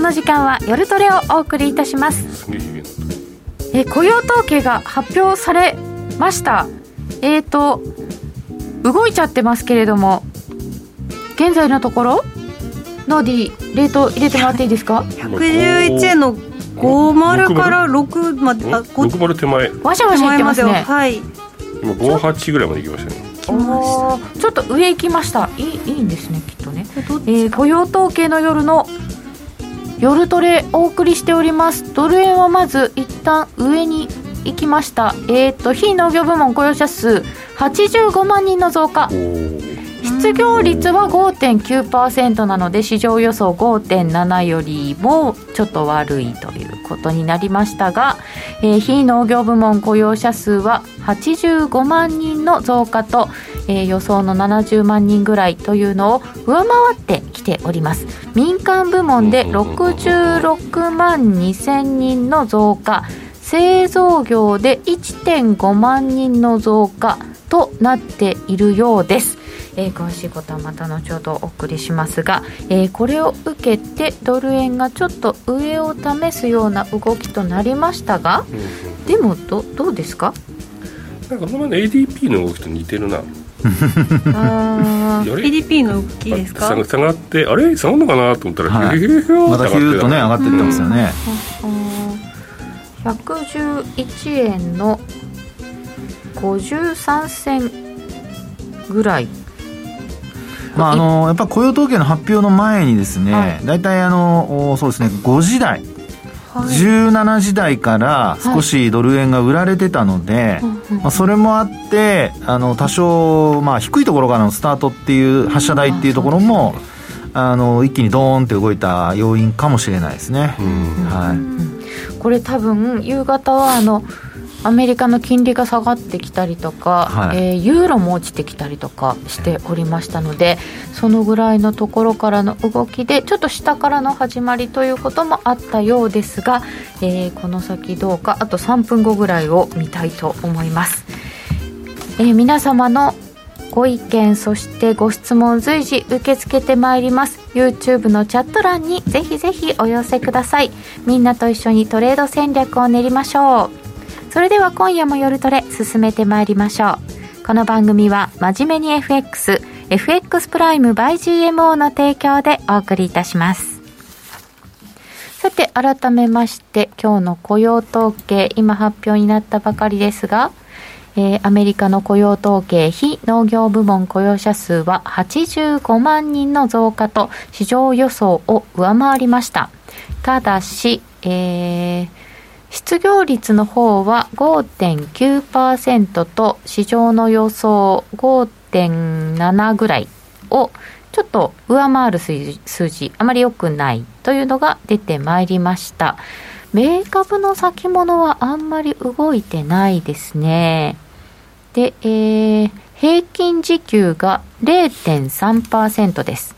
この時間は夜トレをお送りいたします。え雇用統計が発表されました。えーと動いちゃってますけれども現在のところドル円レート入れてもらっていいですか？111円の50から6まであ60手前。わしゃわしゃいってますね。はい。今58ぐらいまで行きましたね。ちょっと上行きました。いいいいんですねきっとね、えー、雇用統計の夜の夜トレお送りしております。ドル円はまず一旦上に行きました。えっ、ー、と非農業部門雇用者数85万人の増加。失業率は5.9%なので市場予想5.7よりもちょっと悪いということになりましたが、えー、非農業部門雇用者数は85万人の増加と、えー、予想の70万人ぐらいというのを上回ってきております。民間部門で66万2000人の増加。製造業で1.5万人の増加となっているようです。えー、詳しいことはまた後ほどお送りしますが、えー、これを受けてドル円がちょっと上を試すような動きとなりましたが、うんうん、でもどどうですか？なんかこの前の ADP の動きと似てるなあ ADP の動きですか？下がってあれ？下がるのかなと思ったら、はい、またヒューとね上がってってますよね、うん、111円の53銭ぐらい。まあ、あのやっぱ雇用統計の発表の前にですね、はい、大体あのそうですね5時台、はい、17時台から少しドル円が売られてたので、はい、まあ、それもあってあの多少、まあ、低いところからのスタートっていう発射台っていうところも、あの一気にドーンって動いた要因かもしれないですね。はい、これ多分夕方はあのアメリカの金利が下がってきたりとか、はい、えー、ユーロも落ちてきたりとかしておりましたのでそのぐらいのところからの動きでちょっと下からの始まりということもあったようですが、えー、この先どうかあと3分後ぐらいを見たいと思います、えー、皆様のご意見そしてご質問随時受け付けてまいります。YouTube のチャット欄にぜひぜひお寄せください。みんなと一緒にトレード戦略を練りましょうそれでは今夜も夜トレ進めてまいりましょう。この番組は真面目に FX FX プライム by GMO の提供でお送りいたします。さて改めまして今日の雇用統計今発表になったばかりですがえー、アメリカの雇用統計非農業部門雇用者数は85万人の増加と市場予想を上回りました。ただし、えー、失業率の方は5.9%と市場の予想5.7ぐらいをちょっと上回る数字あまり良くないというのが出てまいりました。米株の先物はあんまり動いてないですね。で、えー、平均時給が0.3%です、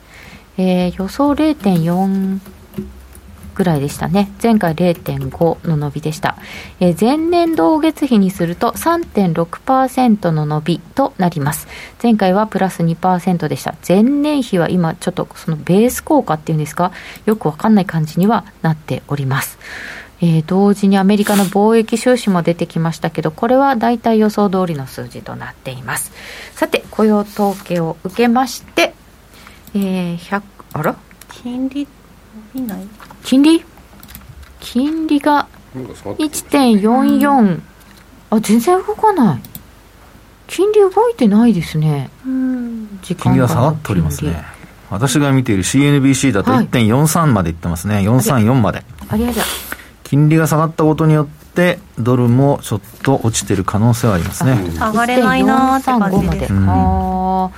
えー、予想0.4%ぐらいでしたね。前回0.5の伸びでした。えー、前年同月比にすると3.6%の伸びとなります。前回はプラス2%でした。前年比は今ちょっとそのベース効果っていうんですか、よくわかんない感じにはなっております。えー、同時にアメリカの貿易収支も出てきましたけど、これは大体予想通りの数字となっています。さて、雇用統計を受けまして、えー、100、あら？金利伸びない？金利？金利が1.44、あ全然動かない。金利動いてないですね。金利は下がっておりますね。私が見ている CNBC だと1.43までいってますね、はい、434まで。ありゃり。ゃ金利が下がったことによってドルもちょっと落ちてる可能性はありますね。上がれないなーって感じで、うん、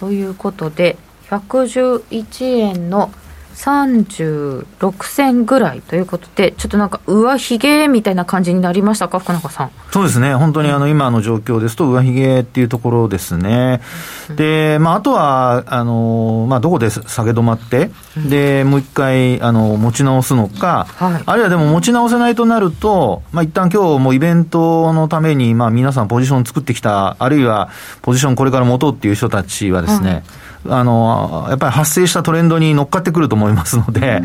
ということで111円の36銭ぐらいということで、ちょっとなんか上髭みたいな感じになりましたか、福永さん。そうですね、本当にあの今の状況ですと、上髭っていうところですね。で、まあ、あとは、あの、まあ、どこで下げ止まって、で、もう一回、あの、持ち直すのか、はい、あるいはでも持ち直せないとなると、まあ、一旦今日もイベントのために、まあ、皆さんポジション作ってきた、あるいはポジションこれから持とうっていう人たちはですね、はいあの、やっぱり発生したトレンドに乗っかってくると思いますので、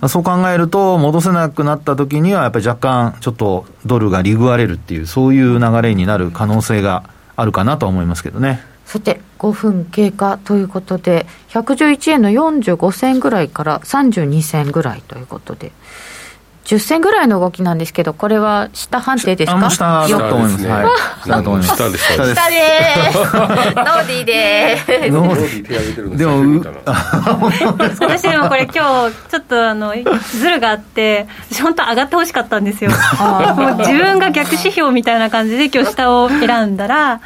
うん、そう考えると、戻せなくなった時には、やっぱり若干、ちょっとドルがリグわれるっていう、そういう流れになる可能性があるかなと思いますけどね。さて、5分経過ということで、111円の45銭ぐらいから32銭ぐらいということで。10銭ぐらいの動きなんですけど、これは下判定ですか？下だと思います。はい。下と思います。下です。下です。ノーディーでーす。ノーディー手挙げてるでも、私でもこれ今日、ちょっとあの、ズルがあって、私本当上がってほしかったんですよ。もう自分が逆指標みたいな感じで今日下を選んだら、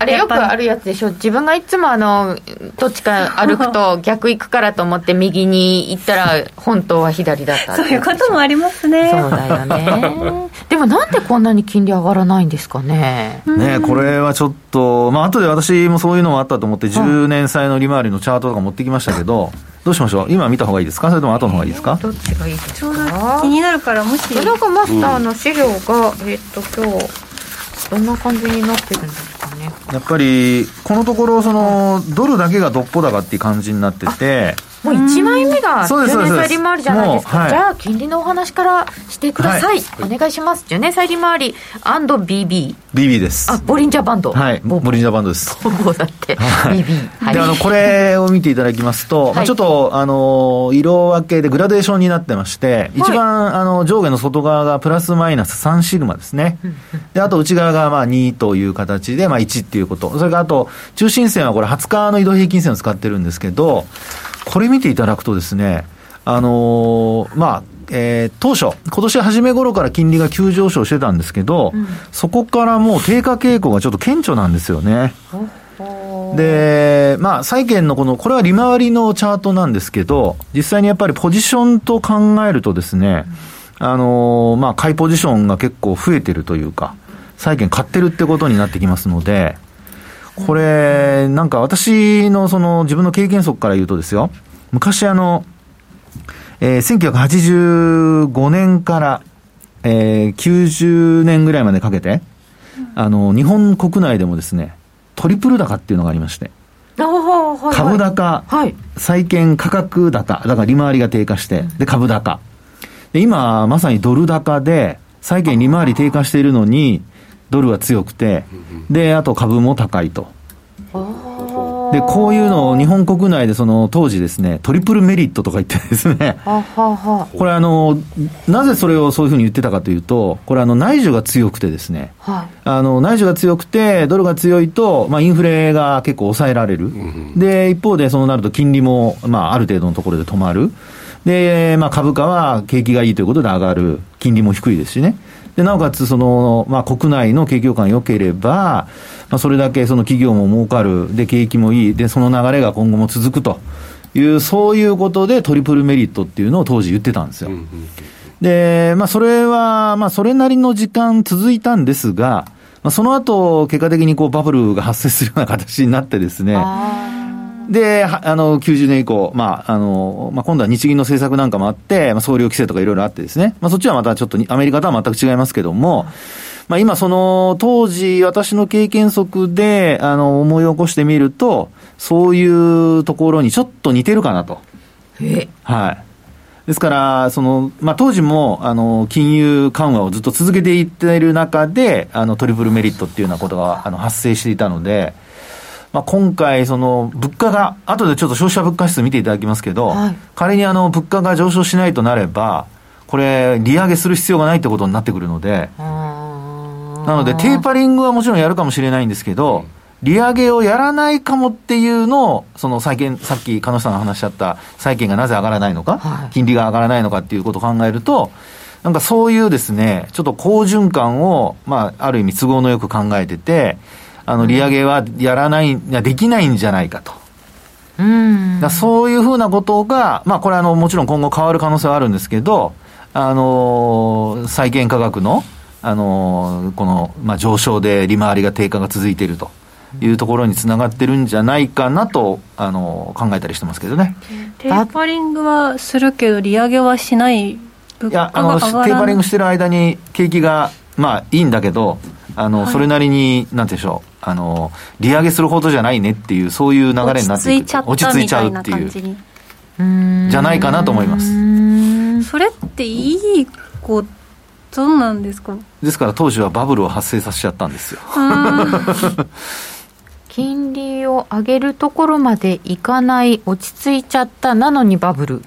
あれよくあるやつでしょ？自分がいつもあのどっちか歩くと 逆行くからと思って右に行ったら本当は左だったそういうこともありますね。そうだよね。でもなんでこんなに金利上がらないんですかね？ねこれはちょっとまあ後で私もそういうのもあったと思って10年債の利回りのチャートとか持ってきましたけどどうしましょう？今見た方がいいですか？それとも後の方がいいですか？どっちがいいですか？気になるからもし。なんかマスターの資料が、えっと今日どんな感じになってるんですかね。やっぱりこのところそのドルだけがどっぽ高っていう感じになっててもう1枚目が10年債利回りじゃないですか、はい、じゃあ金利のお話からしてください、はい、お願いします。10年債利回り &BB BB です。あボリンジャーバンド。はい。ボリンジャーバンドです。ボだって、はい、BB、はい、であのこれを見ていただきますと、まあ、ちょっとあの色分けでグラデーションになってまして、一番あの上下の外側がプラスマイナス3シグマですね。であと内側がまあ2という形で、まあ、1っていうこと。それからあと中心線はこれ20日の移動平均線を使ってるんですけどこれ見ていただくとですね、あのー、まあ、えー、当初、今年初め頃から金利が急上昇してたんですけど、うん、そこからもう低下傾向がちょっと顕著なんですよね。で、まあ、債券のこの、これは利回りのチャートなんですけど、実際にやっぱりポジションと考えるとですね、うん、あのー、まあ、買いポジションが結構増えてるというか、債券買ってるってことになってきますので、これ、なんか私のその自分の経験則から言うとですよ、昔あの、えー、1985年から、えー、90年ぐらいまでかけて、あの、日本国内でもですね、トリプル高っていうのがありまして、株高、はい、債券価格高、だから利回りが低下して、で、株高。で、今、まさにドル高で、債券利回り低下しているのに、ドルは強くて、で、あと株も高いと。で、こういうのを日本国内でその当時ですね、トリプルメリットとか言ってですね、これあの、なぜそれをそういうふうに言ってたかというと、これあの内需が強くてですね、はい、あの内需が強くて、ドルが強いと、まあインフレが結構抑えられる。で、一方でそうなると金利も、まあある程度のところで止まる。で、まあ株価は景気がいいということで上がる。金利も低いですしね。で、なおかつ、その、まあ、国内の景況感良ければ、まあ、それだけその企業も儲かる、で、景気もいい、で、その流れが今後も続くと。いう、そういうことでトリプルメリットっていうのを当時言ってたんですよ。で、まあ、それは、まあ、それなりの時間続いたんですが、まあ、その後、結果的にこうバブルが発生するような形になってですね、で、あの、90年以降、まあ、あの、まあ、今度は日銀の政策なんかもあって、まあ、総量規制とかいろいろあってですね、まあ、そっちはまたちょっとアメリカとは全く違いますけども、まあ、今その、当時私の経験則で、あの、思い起こしてみると、そういうところにちょっと似てるかなと。はい。ですから、その、まあ、当時も、あの、金融緩和をずっと続けていっている中で、あの、トリプルメリットっていうようなことが、あの、発生していたので、まあ、今回、その物価が、後でちょっと消費者物価指数見ていただきますけど、はい、仮にあの物価が上昇しないとなれば、これ、利上げする必要がないってことになってくるので、なので、テーパリングはもちろんやるかもしれないんですけど、利上げをやらないかもっていうのを、その債券、さっき、鹿野さんが話し合った債券がなぜ上がらないのか、はい、金利が上がらないのかっていうことを考えると、なんかそういうですね、ちょっと好循環を、まあ、ある意味都合のよく考えてて、あの、利上げはやらない、できないんじゃないかと。うん、だそういうふうなことが、まあ、これあの、もちろん今後変わる可能性はあるんですけど、あの、債券価格の、あの、この、まあ、上昇で利回りが低下が続いていると。いうところにつながってるんじゃないかなとあの考えたりしてますけどね。テーパリングはするけど利上げはしないいやあのテーパリングしてる間に景気がまあいいんだけどあの、それなりに、なんてでしょう、あの、利上げするほどじゃないねっていう、そういう流れになっていく。落ち着いちゃうっていう。じゃないかなと思います。それっていいことなんですか？ですから当時はバブルを発生させちゃったんですよ。金利を上げるところまでいかない落ち着いちゃったなのにバブル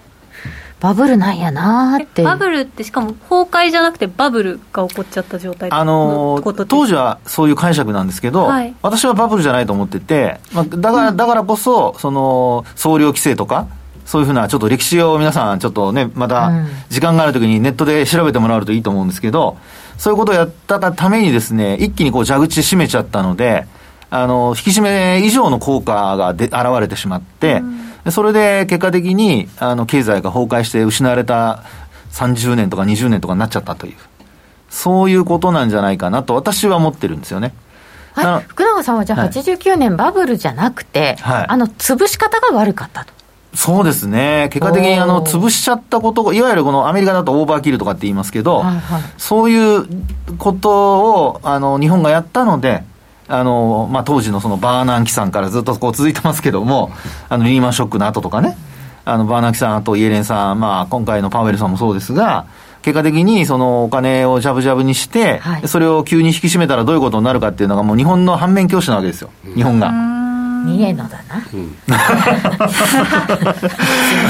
バブルなんやなって。バブルってしかも崩壊じゃなくてバブルが起こっちゃった状態あのー、当時はそういう解釈なんですけど、はい、私はバブルじゃないと思ってて、まあ、だからだからこそその総量規制とかそういうふうなちょっと歴史を皆さんちょっとねまた時間があるときにネットで調べてもらうといいと思うんですけどそういうことをやったためにですね一気にこう蛇口閉めちゃったのであの引き締め以上の効果がで現れてしまって、うんそれで結果的にあの経済が崩壊して失われた30年とか20年とかになっちゃったという、そういうことなんじゃないかなと私は思ってるんですよね。はい、福永さんはじゃあ89年バブルじゃなくて、はい、あの潰し方が悪かったと。そうですね。結果的にあの潰しちゃったこといわゆるこのアメリカだとオーバーキルとかって言いますけど、はいはい、そういうことをあの日本がやったので、あの、まあ、当時のそのバーナンキさんからずっとこう続いてますけども、あの、リーマンショックの後とかね、あの、バーナンキさん、あとイエレンさん、まあ、今回のパウエルさんもそうですが、結果的にそのお金をジャブジャブにして、はい、それを急に引き締めたらどういうことになるかっていうのがもう日本の反面教師なわけですよ、日本が。見えのだな。うん、すみま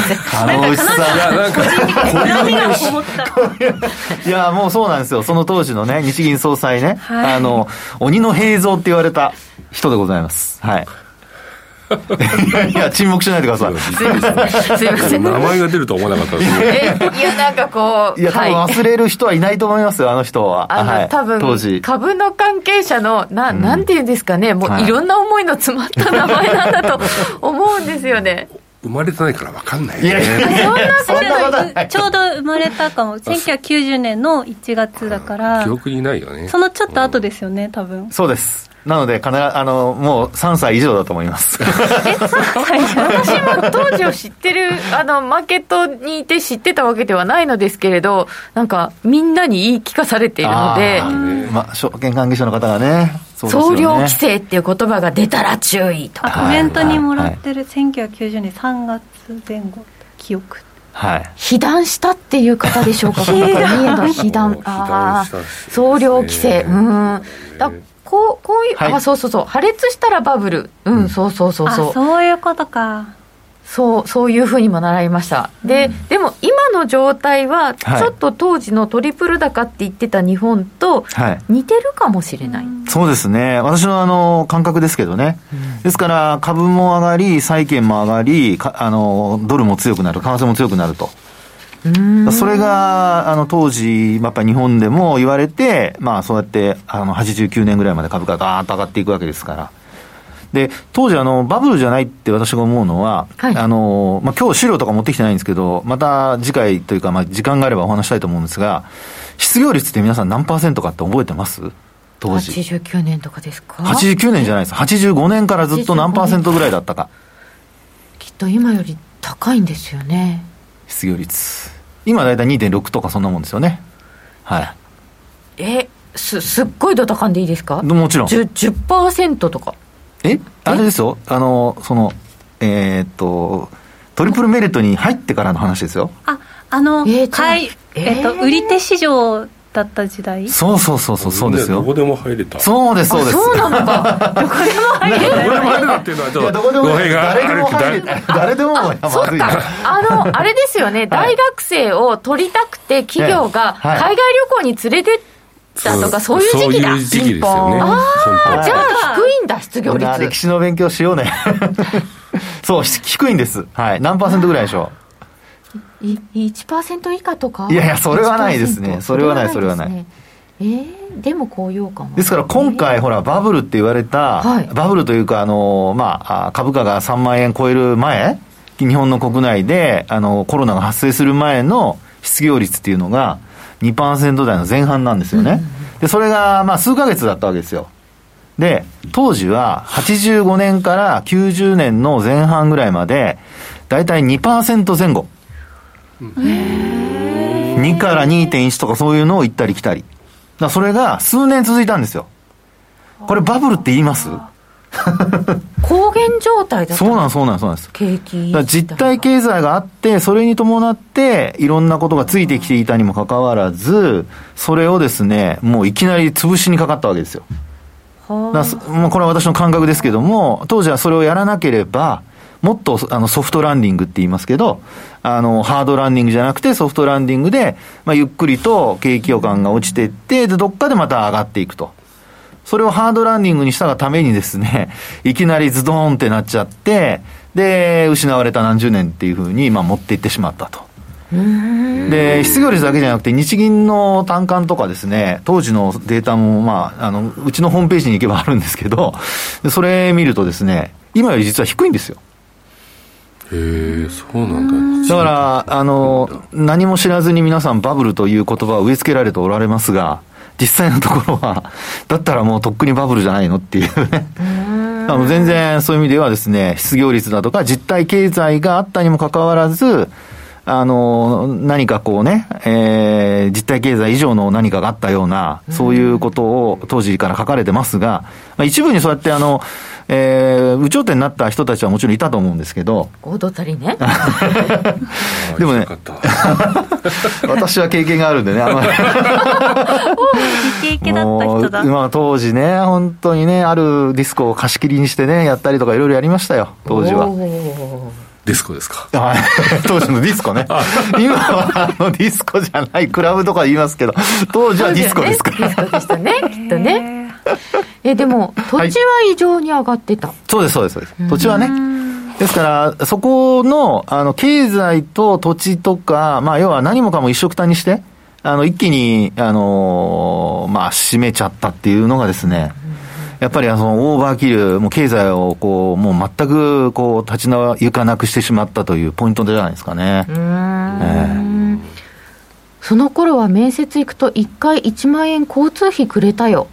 せん。楽しさ。いや、なんか、いや、もうそうなんですよ。その当時のね、日銀総裁ね、はい、あの、鬼の平蔵って言われた人でございます。はい。い やいや、沈黙しないでください。すいません。名前が出ると思わなかったですね。いや、なんかこう。いや、多分忘れる人はいないと思いますよ、あの人は。あの、多分、当時。株の関係者の、な、なんていうんですかね、もういろんな思いの詰まった名前なんだと思うんですよね。生まれてないから分かんない、ね、いやいやそんなことちょうど生まれたかも1990年の1月だから記憶にないよねそのちょっと後ですよね多分そうですなので、必ず、あの、もう3歳以上だと思います。え、3歳？私も当時を知ってる、あの、マーケットにいて知ってたわけではないのですけれど、なんか、みんなに言い聞かされているので。まあ、証券関係者の方がね、総量規制っていう言葉が出たら注意とか。コメントにもらってる1990年3月前後、記憶。はい、被弾したっていう方でしょうか、三重の被弾、ああ、総量規制、うん、だこうこういう、はい、あそうそうそう。破裂したらバブル。うん、うん、そうそうそうそう。そういうことか。そうそういうふうにも習いました。で、うん、でも今の状態はちょっと当時のトリプル高って言ってた日本と似てるかもしれない、はい、そうですね。私のあの感覚ですけどね、うん、ですから株も上がり債券も上がりあのドルも強くなる為替も強くなるとそれが、あの、当時、やっぱり日本でも言われて、まあ、そうやって、あの、89年ぐらいまで株価がガーッと上がっていくわけですから。で、当時、あの、バブルじゃないって私が思うのは、はい、あの、まあ、今日資料とか持ってきてないんですけど、また次回というか、まあ、時間があればお話したいと思うんですが、失業率って皆さん何パーセントかって覚えてます？当時。89年とかですか ?89 年じゃないです。85年からずっと何パーセントぐらいだったか。きっと今より高いんですよね。失業率。今大体2.6とかそんなもんですよね。はい。え、す、すっごいドタカンでいいですか？もちろん。10%, 10とか。え？あれですよ。あの、その、えー、っと、トリプルメリットに入ってからの話ですよ。あ、あの、えー、買い、えー、っと、売り手市場だった時代？そうそうそうそうそうですよ。どこでも入れた。そうですそうです。そうなのか どこでも入れた。どこでも入れたっていうのはちょっと語弊が誰でも入れた。誰でもそっか。あのあれですよね。大学生を取りたくて企業が海外旅行に連れてったとか、そういう時期だ。そういう時期ですよね。ああ、じゃあ低いんだ、失業率。歴史の勉強しようね。そう、低いんです。はい。何パーセントぐらいでしょう？1%以下とか？いやいやそれはないですね。それはないそれはない、えー、でも高揚感ですから今回、ほら、バブルって言われた、はい、バブルというか、あのまあ、株価が3万円超える前、日本の国内であのコロナが発生する前の失業率っていうのが2%台の前半なんですよね。で、それが、まあ、数ヶ月だったわけですよ。で、当時は85年から90年の前半ぐらいまで、だいたい2%前後。2から2.1とかそういうのを行ったり来たり。だそれが数年続いたんですよ。これバブルって言います？高原状態だったそうなんそうなんそうなんです。景気実体経済があってそれに伴っていろんなことがついてきていたにもかかわらずそれをですねもういきなり潰しにかかったわけですよ。だもうこれは私の感覚ですけども当時はそれをやらなければもっとあのソフトランディングって言いますけど、あの、ハードランディングじゃなくてソフトランディングで、まあ、ゆっくりと景気予感が落ちていって、で、どっかでまた上がっていくと。それをハードランディングにしたがためにですね、いきなりズドーンってなっちゃって、で、失われた何十年っていうふうに、まあ、持っていってしまったと。で、失業率だけじゃなくて、日銀の単価とかですね、当時のデータも、まあ、あの、うちのホームページに行けばあるんですけど、それ見るとですね、今より実は低いんですよ。へえそうなんだ。だからあの何も知らずに皆さんバブルという言葉を植え付けられておられますが実際のところは だったらもうとっくにバブルじゃないのっていうね。あの全然そういう意味ではですね失業率だとか実体経済があったにもかかわらずあの、何かこうね、えー、実体経済以上の何かがあったような、そういうことを当時から書かれてますが、まあ、一部にそうやってあの、えー、有頂天になった人たちはもちろんいたと思うんですけど。大当たりね。でもね、私は経験があるんでね、あんまり。イケイケだった人だ。まあ当時ね、本当にね、あるディスコを貸し切りにしてね、やったりとかいろいろやりましたよ、当時は。ディスコですか？はい。当時のディスコね。今はあのディスコじゃない、クラブとか言いますけど、当時はディスコですから。ディスコでしたね、きっとね。え、でも、土地は異常に上がってた。はい、そうです、そうです、そうです。土地はね。ですから、そこの、あの、経済と土地とか、まあ、要は何もかも一緒くたにして、あの、一気に、あのまあ、閉めちゃったっていうのがですね、やっぱりその overkill、もう経済をこう、もう全くこう立ち行かなくしてしまったというポイントじゃないですかね。えー、その頃は面接行くと1回1万円交通費くれたよ。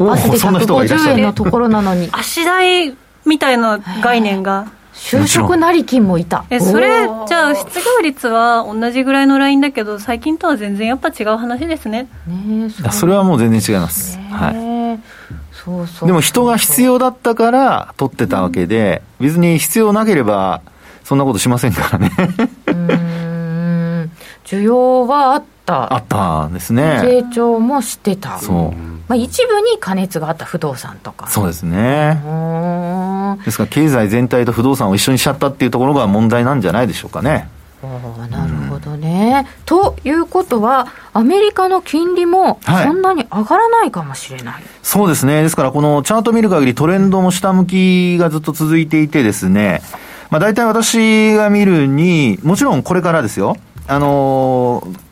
汗で150円のところなのに。足代みたいな概念が。就職成金もいたえそれじゃあ失業率は同じぐらいのラインだけど最近とは全然やっぱ違う話ですねねそそれはもう全然違います、はいそうそう。でも人が必要だったから取ってたわけで、別に必要なければそんなことしませんからね。うん。需要はあった。あったんですね。成長もしてた。そう。まあ、一部に過熱があった不動産とか。そうですね。ですから経済全体と不動産を一緒にしちゃったっていうところが問題なんじゃないでしょうかねあなるほどね、うん、ということは、アメリカの金利もそんなに上がらないかもしれない、はい、そうですね、ですからこのチャート見る限り、トレンドも下向きがずっと続いていてですね、まあ、大体私が見るに、もちろんこれからですよ、あのー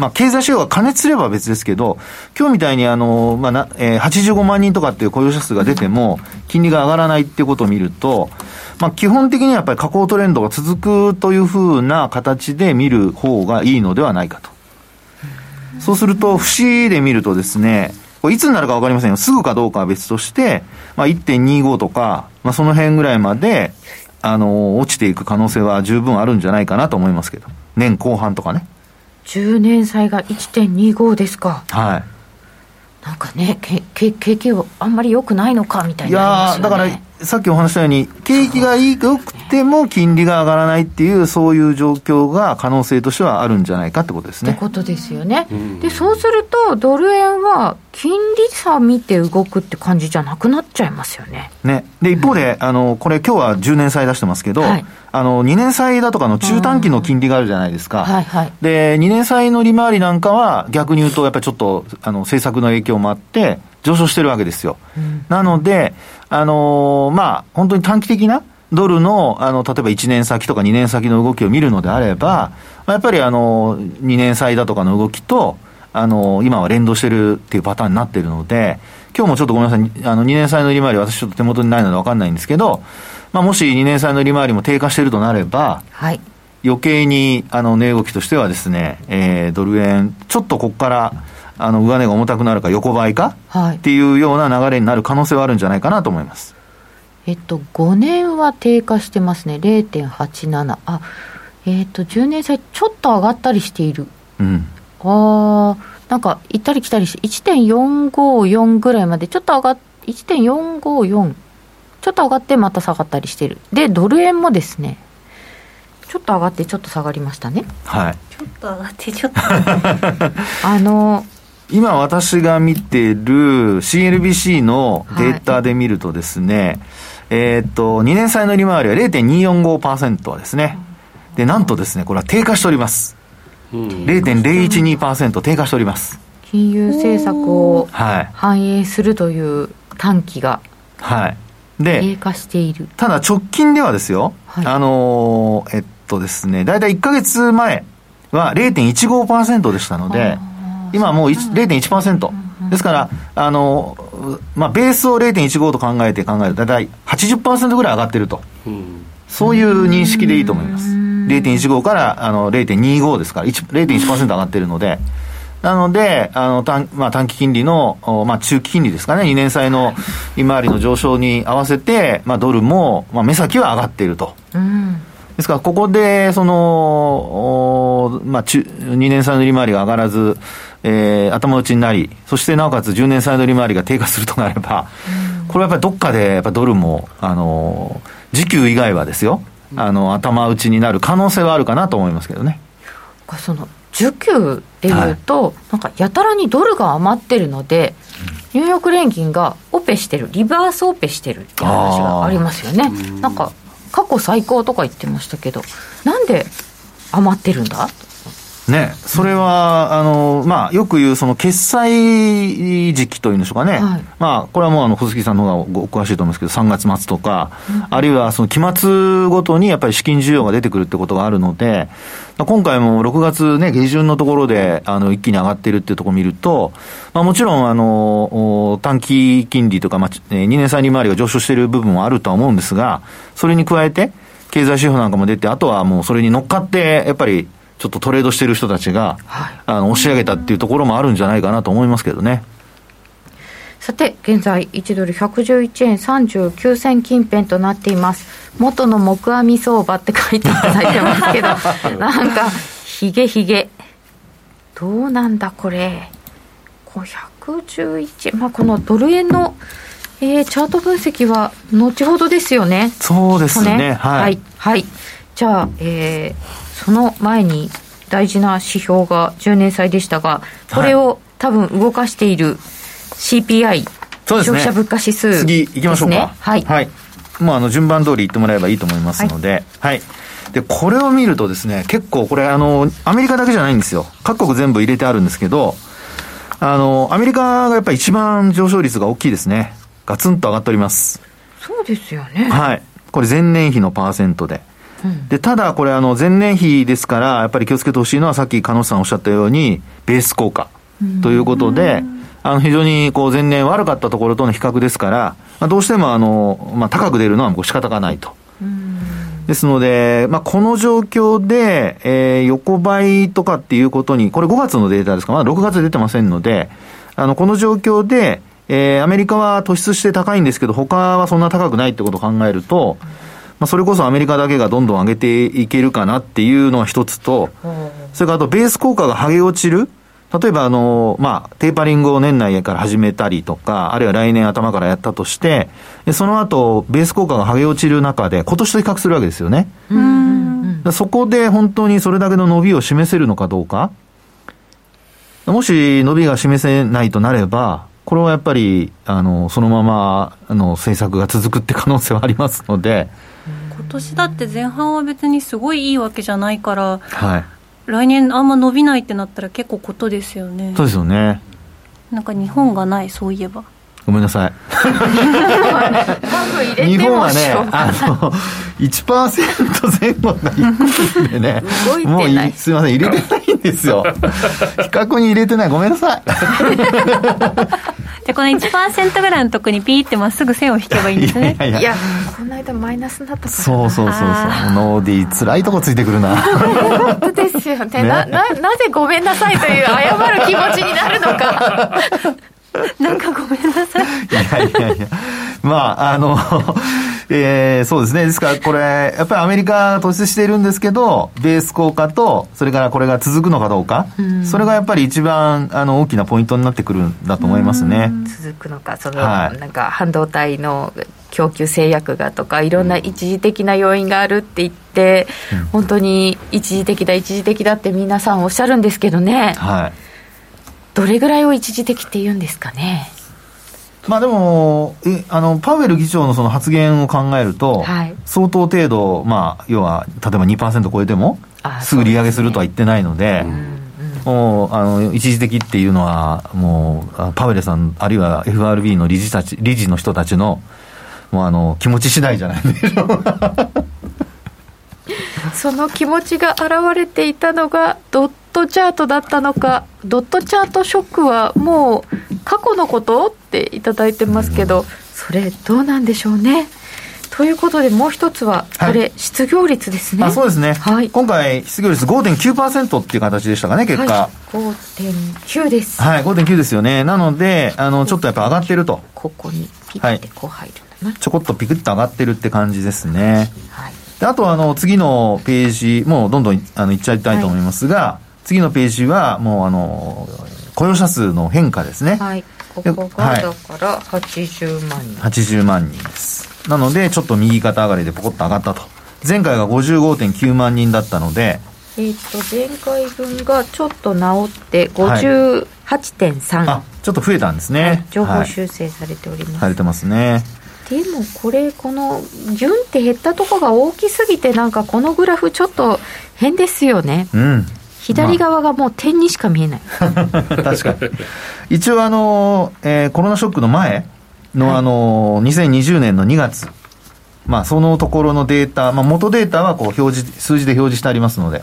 まあ、経済指標が加熱すれば別ですけど、今日みたいにあの、まあなえー、85万人とかっていう雇用者数が出ても、金利が上がらないっていうことを見ると、まあ、基本的にはやっぱり下降トレンドが続くというふうな形で見る方がいいのではないかと。そうすると、節で見るとですね、これいつになるか分かりませんよ。すぐかどうかは別として、まあ、1.25とか、まあ、その辺ぐらいまで、あの、落ちていく可能性は十分あるんじゃないかなと思いますけど。年後半とかね。10年債が1.25ですか。はい。なんかね、景気あんまり良くないのかみたいな、ね、いやだからさっきお話したように、景気がいいよくても金利が上がらないっていう、そういう状況が可能性としてはあるんじゃないかってことですね。ってことですよね。で、そうすると、ドル円は金利差見て動くって感じじゃなくなっちゃいますよね。ね。で、一方で、うん、あの、これ今日は10年債出してますけど、はい、あの、2年債だとかの中短期の金利があるじゃないですか。はいはい。で、2年債の利回りなんかは逆に言うと、やっぱりちょっと、あの、政策の影響もあって、上昇してるわけですよ。うん、なので、あのー、まあ、本当に短期的なドルの、あの、例えば1年先とか2年先の動きを見るのであれば、まあ、やっぱりあの、2年債だとかの動きと、あの、今は連動してるっていうパターンになってるので、今日もちょっとごめんなさい、あの、2年債の利回り、私ちょっと手元にないので分かんないんですけど、まあ、もし2年債の利回りも低下してるとなれば、はい、余計に、あの、値動きとしてはですね、えー、ドル円、ちょっとここから、あの上値が重たくなるか横ばいか、はい、っていうような流れになる可能性はあるんじゃないかなと思います。えっと、5年は低下してますね、0.87。あ、えっと、10年債ちょっと上がったりしている。うん。ああ、なんか行ったり来たりして、1.454ぐらいまでちょっと上がっ1.454ちょっと上がってまた下がったりしてるでドル円もですねちょっと上がってちょっと下がりましたねはいちょっと上がってちょっと あの今私が見てる CNBC のデータで見るとですね、はい、えっと2年債の利回りは0.245%ですねでなんとですねこれは低下しております、うん、0.012%低下しております。金融政策を反映するという短期が、はい、で低下している。ただ直近ではですよ、はい、あのえっとですね大体1か月前は0.15%でしたので今はもう0.1%ですからあの、まあ、ベースを0.15と考えて考えると大体80%ぐらい上がってると、うん、そういう認識でいいと思います。0.15からあの0.25ですから0.1%上がってるので。なので、あの短まあ、短期金利の、まあ、中期金利ですかね、2年債の利回りの上昇に合わせて、まあ、ドルも、まあ、目先は上がっていると。うん。ですから、ここで、その、まあ、中、2年債の利回りが上がらず、えー、頭打ちになり、そしてなおかつ10年債の利回りが低下するとなれば、うん、これはやっぱりどっかで、やっぱドルも、あの、時給以外はですよ、あの、頭打ちになる可能性はあるかなと思いますけどね。その需給でいうと、はい、なんかやたらにドルが余ってるので、ニューヨーク連銀がオペしてる、リバースオペしてるっていう話がありますよね。なんか過去最高とか言ってましたけど、なんで余ってるんだ？ね、それは、あの、まあ、よく言う、その、決済時期というんでしょうかね。はい、まあ、これはもう、あの、小杉さんの方がお詳しいと思うんですけど、3月末とか、うん、あるいは、その、期末ごとに、やっぱり資金需要が出てくるってことがあるので、今回も6月ね、下旬のところで、あの、一気に上がってるっていうところを見ると、まあ、もちろん、あの、短期金利とか、まあ、2年債利回りが上昇している部分もあるとは思うんですが、それに加えて、経済指標なんかも出て、あとはもうそれに乗っかって、やっぱり、ちょっとトレードしてる人たちが、はい、あの押し上げたっていうところもあるんじゃないかなと思いますけどね。さて、現在、1ドル111円39銭近辺となっています。元の木阿弥相場って書いていただいてますけど、なんか、ひげひげ。どうなんだ、これ。111、まあ、このドル円の、えー、チャート分析は後ほどですよね。そうですね。ねはい、はい。はい。じゃあ、えー、その前に大事な指標が10年債でしたが、これを多分動かしている CPI、消費者物価指数、ね、次行きましょうか。はい。はい。もうあの順番通り言ってもらえばいいと思いますので、はい、はい。で、これを見るとですね、結構これあの、アメリカだけじゃないんですよ。各国全部入れてあるんですけど、あの、アメリカがやっぱり一番上昇率が大きいですね。ガツンと上がっております。そうですよね。はい。これ前年比のパーセントで。で、ただこれあの前年比ですから、やっぱり気をつけてほしいのはさっき鹿野さんおっしゃったように、ベース効果ということで、あの非常にこう前年悪かったところとの比較ですから、まあ、どうしてもあの、まあ、高く出るのはもう仕方がないと。ですので、まあ、この状況で、えー、横ばいとかっていうことに、これ5月のデータですか、まだ6月出てませんので、あの、この状況で、えー、アメリカは突出して高いんですけど、他はそんな高くないってことを考えると、まあ、それこそアメリカだけがどんどん上げていけるかなっていうのが一つと、それからあとベース効果が剥げ落ちる。例えば、あの、まあ、テーパリングを年内から始めたりとか、あるいは来年頭からやったとして、その後、ベース効果が剥げ落ちる中で、今年と比較するわけですよね。そこで本当にそれだけの伸びを示せるのかどうか。もし伸びが示せないとなれば、これはやっぱり、あの、そのまま、あの、政策が続くって可能性はありますので、今年だって前半は別にすごいいいわけじゃないから、はい、来年あんま伸びないってなったら結構ことですよね。そうですよね。なんか日本がないそういえばごめんなさい。日本はねあの1%前後が1個でねもうすみません入れてないんですよ。比較に入れてない。ごめんなさい。でこの1%ぐらいのとこにピーってまっすぐ線を引けばいいんですね。いやいやこの間マイナスだったから。そうそうそうそう。ノー。ディー辛いとこついてくるな。本当ですよね。ね。なななぜごめんなさいという謝る気持ちになるのか なんかごめんなさい。いやいやいや。まあ、あの、えー、そうですね。ですから、これ、やっぱりアメリカ突出しているんですけど、ベース効果と、それからこれが続くのかどうか、うそれがやっぱり一番あの大きなポイントになってくるんだと思いますね。続くのか、その、はい、なんか半導体の供給制約がとか、いろんな一時的な要因があるって言って、うん、本当に一時的だ、一時的だって皆さんおっしゃるんですけどね。はい。どれぐらいを一時的って言うんですかね？まあでも、えあのパウエル議長のその発言を考えると、はい、相当程度、まあ、要は例えば2%超えても、すぐ利上げするとは言ってないので、もうあの一時的っていうのは、もうパウエルさん、あるいは FRB の理事たち理事の人たちのもうあの気持ち次第じゃないでしょうか。その気持ちが現れていたのがドットチャートだったのかドットチャートショックはもう過去のことっていただいてますけど、それどうなんでしょうね。ということでもう一つはこれ、はい、失業率ですね。あそうですね、はい、今回失業率5.9%っていう形でしたかね結果、はい、5.9です。はい5.9ですよね。なのであのちょっとやっぱ上がってると。ここにピッてこう入るはい、ちょこっとピクッと上がってるって感じですね。はい。であとはあの次のページ、もうどんどんあのいっちゃいたいと思いますが、はい、次のページはもうあの雇用者数の変化ですね。はい。ここがだから80万人。80万人です。なのでちょっと右肩上がりでポコッと上がったと。前回が55.9万人だったので、えっ、と前回分がちょっと直って58.3、はい、あちょっと増えたんですね、はい、情報修正されております、はい、されてますねでもこれこのギュンって減ったとこが大きすぎてなんかこのグラフちょっと変ですよねうん左側がもう点にしか見えない、まあ、確かに。一応あの、えー、コロナショックの前の、あの2020年の2月まあそのところのデータ、まあ、元データはこう表示数字で表示してありますので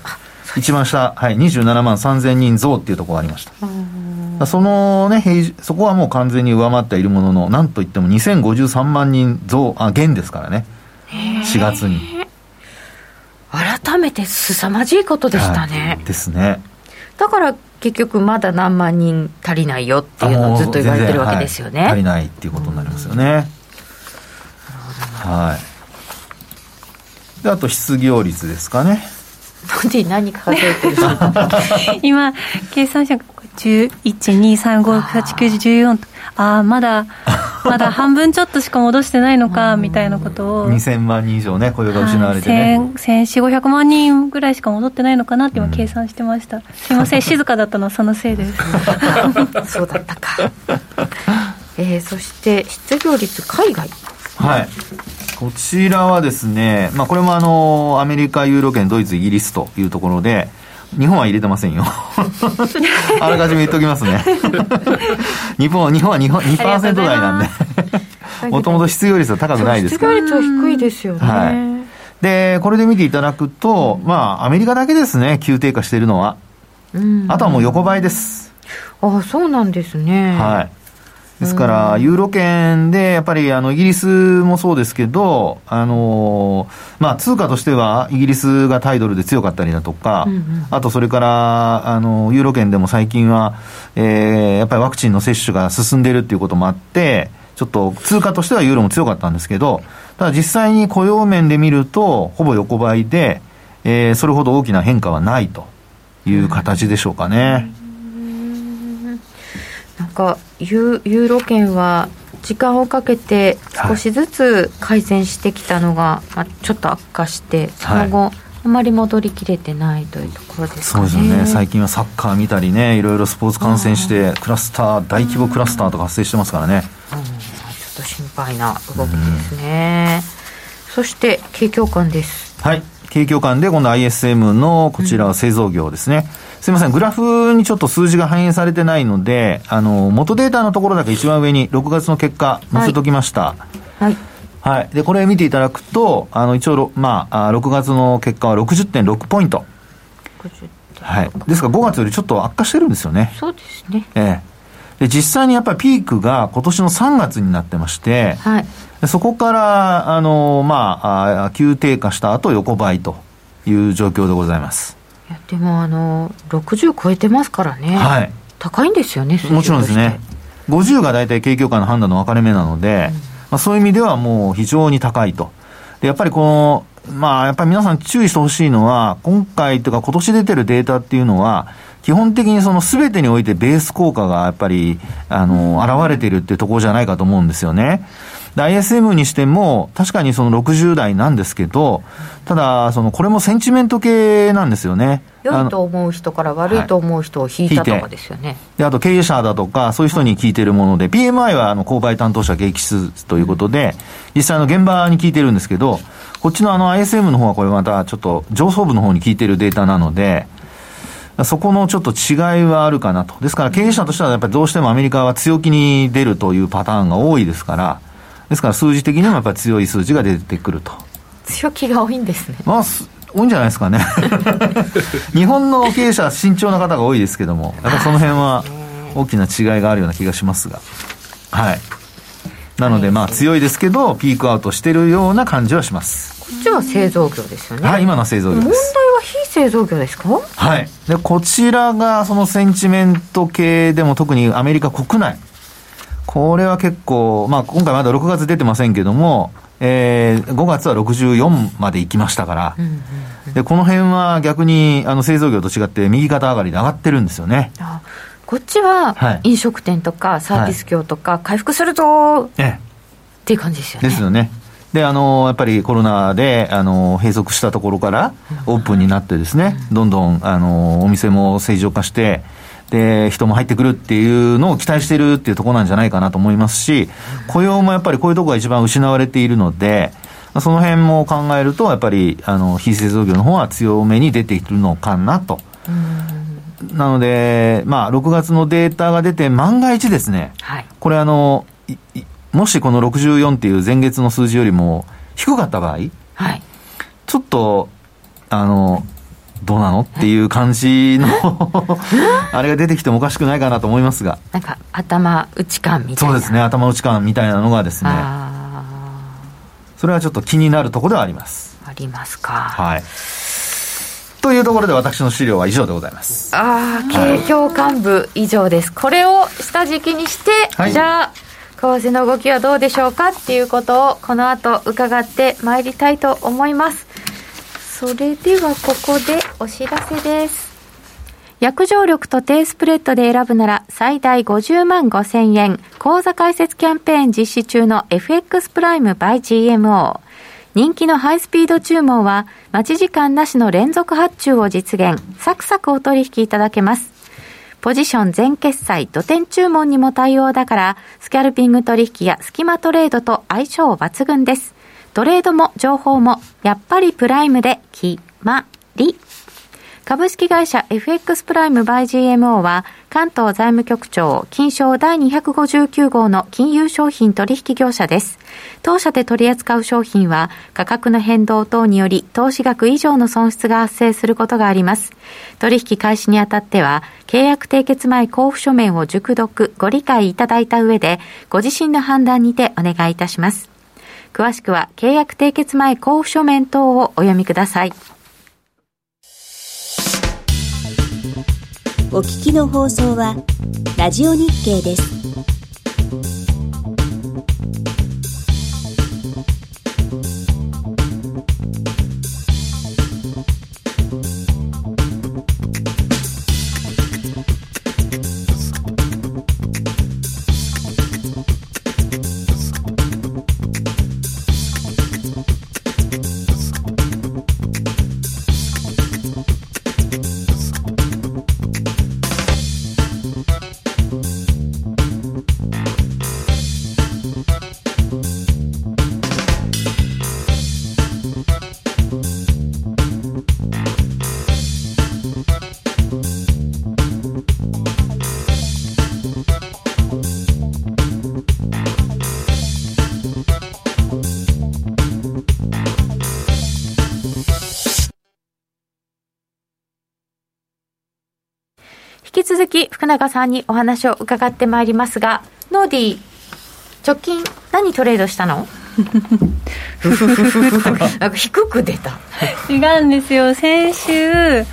一番下、はい、27万3000人増っていうところがありました。そのね、そこはもう完全に上回っているものの、なんといっても2053万人増、あ、減ですからね。4月に。改めて凄まじいことでしたね。はい、ですね。だから結局まだ何万人足りないよっていうのをずっと言われてるわけですよね。はい、足りないっていうことになりますよね。はい。で、あと失業率ですかね。何数えてる 今計算者1123568914とああまだまだ半分ちょっとしか戻してないのか みたいなことを。2000万人以上ね雇用が失われてね。1400500万人ぐらいしか戻ってないのかなって今計算してました、うん、すいません 静かだったのはそのせいで。す そうだったか。えー、そして失業率海外。はい。こちらはですね、まあ、これもあのアメリカ、ユーロ圏、ドイツ、イギリスというところで、日本は入れてませんよ。あらかじめ言っておきますね。日本は、日本は日本2%台なんで。もともと失業率は高くないですから。失業率は低いですよね。はい。で、これで見ていただくと、まあ、アメリカだけですね、急低下しているのは。あとはもう横ばいです。ああ、そうなんですね。はい。ですから、ユーロ圏で、やっぱりあのイギリスもそうですけど、あのまあ、通貨としてはイギリスがタイドルで強かったりだとか、うんうん、あとそれからあのユーロ圏でも最近は、えー、やっぱりワクチンの接種が進んでいるっていうこともあって、ちょっと通貨としてはユーロも強かったんですけど、ただ実際に雇用面で見ると、ほぼ横ばいで、えー、それほど大きな変化はないという形でしょうかね。うん。なんかユユーロ圏は時間をかけて少しずつ改善してきたのが、まあ、ちょっと悪化してその後、はい、あまり戻りきれてないというところですかね。そうですよね。最近はサッカー見たりね、いろいろスポーツ観戦して、クラスター、大規模クラスターとか発生してますからね。うん、ちょっと心配な動きですね。そして、景況感です。はい。景況感で、今度 ISM のこちらは製造業ですね。うんすみません、グラフにちょっと数字が反映されてないので、あの、元データのところだけ一番上に6月の結果載せときました。はい。はい。で、これ見ていただくと、あの、一応、まあ、6月の結果は60.6ポイント。はい。ですから5月よりちょっと悪化してるんですよね。そうですね。ええ。で、実際にやっぱりピークが今年の3月になってまして、はい。そこから、あの、まあ、あ急低下した後横ばいという状況でございます。でもあの60超えてますからね、はい、高いんですよねもちろんですね。50が大体景況感の判断の分かれ目なので、うん、まあ、そういう意味ではもう非常に高いと。でやっぱりこの、まあ、やっぱり皆さん注意してほしいのは、今回というか今年出てるデータっていうのは、基本的にその全てにおいてベース効果がやっぱり、あの、現れているっていうところじゃないかと思うんですよね。ISM にしても、確かにその60代なんですけど、ただ、その、これもセンチメント系なんですよね。良いと思う人から悪いと思う人を引いたとかですよね。はい、で、あと経営者だとか、そういう人に聞いてるもので、はい、PMI はあの購買担当者景気指数ということで、実際の現場に聞いてるんですけど、こっちのあの ISM の方はこれまたちょっと上層部の方に聞いてるデータなので、そこのちょっと違いはあるかなと。ですから経営者としてはやっぱりどうしてもアメリカは強気に出るというパターンが多いですから、ですから数字的にもやっぱり強い数字が出てくると。強気が多いんですね。まあ、多いんじゃないですかね。日本の経営者は慎重な方が多いですけども、やっぱりその辺は大きな違いがあるような気がしますが。はい。なので、まあ強いですけど、ピークアウトしてるような感じはします。こっちは製造業ですよね。はい、今の製造業です。問題は非製造業ですか？はい。で、こちらがそのセンチメント系でも特にアメリカ国内。これは結構、まあ今回まだ6月出てませんけども、えー、5月は64まで行きましたから、うんうん、でこの辺は逆にあの製造業と違って右肩上がりで上がってるんですよね。こっちは飲食店とかサービス業とか回復するぞ、っていう感じですよね。ですよね。で、あの、やっぱりコロナで、あの、閉塞したところからオープンになってですね、どんどん、あの、お店も正常化して、で、人も入ってくるっていうのを期待してるっていうところなんじゃないかなと思いますし、雇用もやっぱりこういうところが一番失われているので、その辺も考えると、やっぱり、あの、非製造業の方は強めに出ているのかなと。なので、まあ、6月のデータが出て、万が一ですね、はい、これあの、もしこの64っていう前月の数字よりも低かった場合、はい、ちょっと、あの、どうなのっていう感じの あれが出てきてもおかしくないかなと思いますが。なんか、頭打ち感みたいな。そうですね、頭打ち感みたいなのがですね、それはちょっと気になるところではあります。ありますか。はい。というところで私の資料は以上でございます。ああ、景況幹部以上です。これを下敷きにして、はい、じゃあ、為替の動きはどうでしょうかっていうことをこの後伺ってまいりたいと思います。それではここでお知らせです。約定力と低スプレッドで選ぶなら最大50万5千円。口座開設キャンペーン実施中の FX プライム by GMO。人気のハイスピード注文は待ち時間なしの連続発注を実現。サクサクお取引いただけます。ポジション全決済、土点注文にも対応だから、スキャルピング取引やスキマトレードと相性抜群です。トレードも情報も、やっぱりプライムで決まり。株式会社 FX プライムバイ GMO は関東財務局長金賞第259号の金融商品取引業者です。当社で取り扱う商品は価格の変動等により投資額以上の損失が発生することがあります。取引開始にあたっては契約締結前交付書面を熟読ご理解いただいた上でご自身の判断にてお願いいたします。詳しくは契約締結前交付書面等をお読みください。お聞きの放送は、ラジオ日経です。続き福永さんにお話を伺ってまいりますが、ノーディー、直近何トレードしたの？なんか低く出た。違うんですよ。先週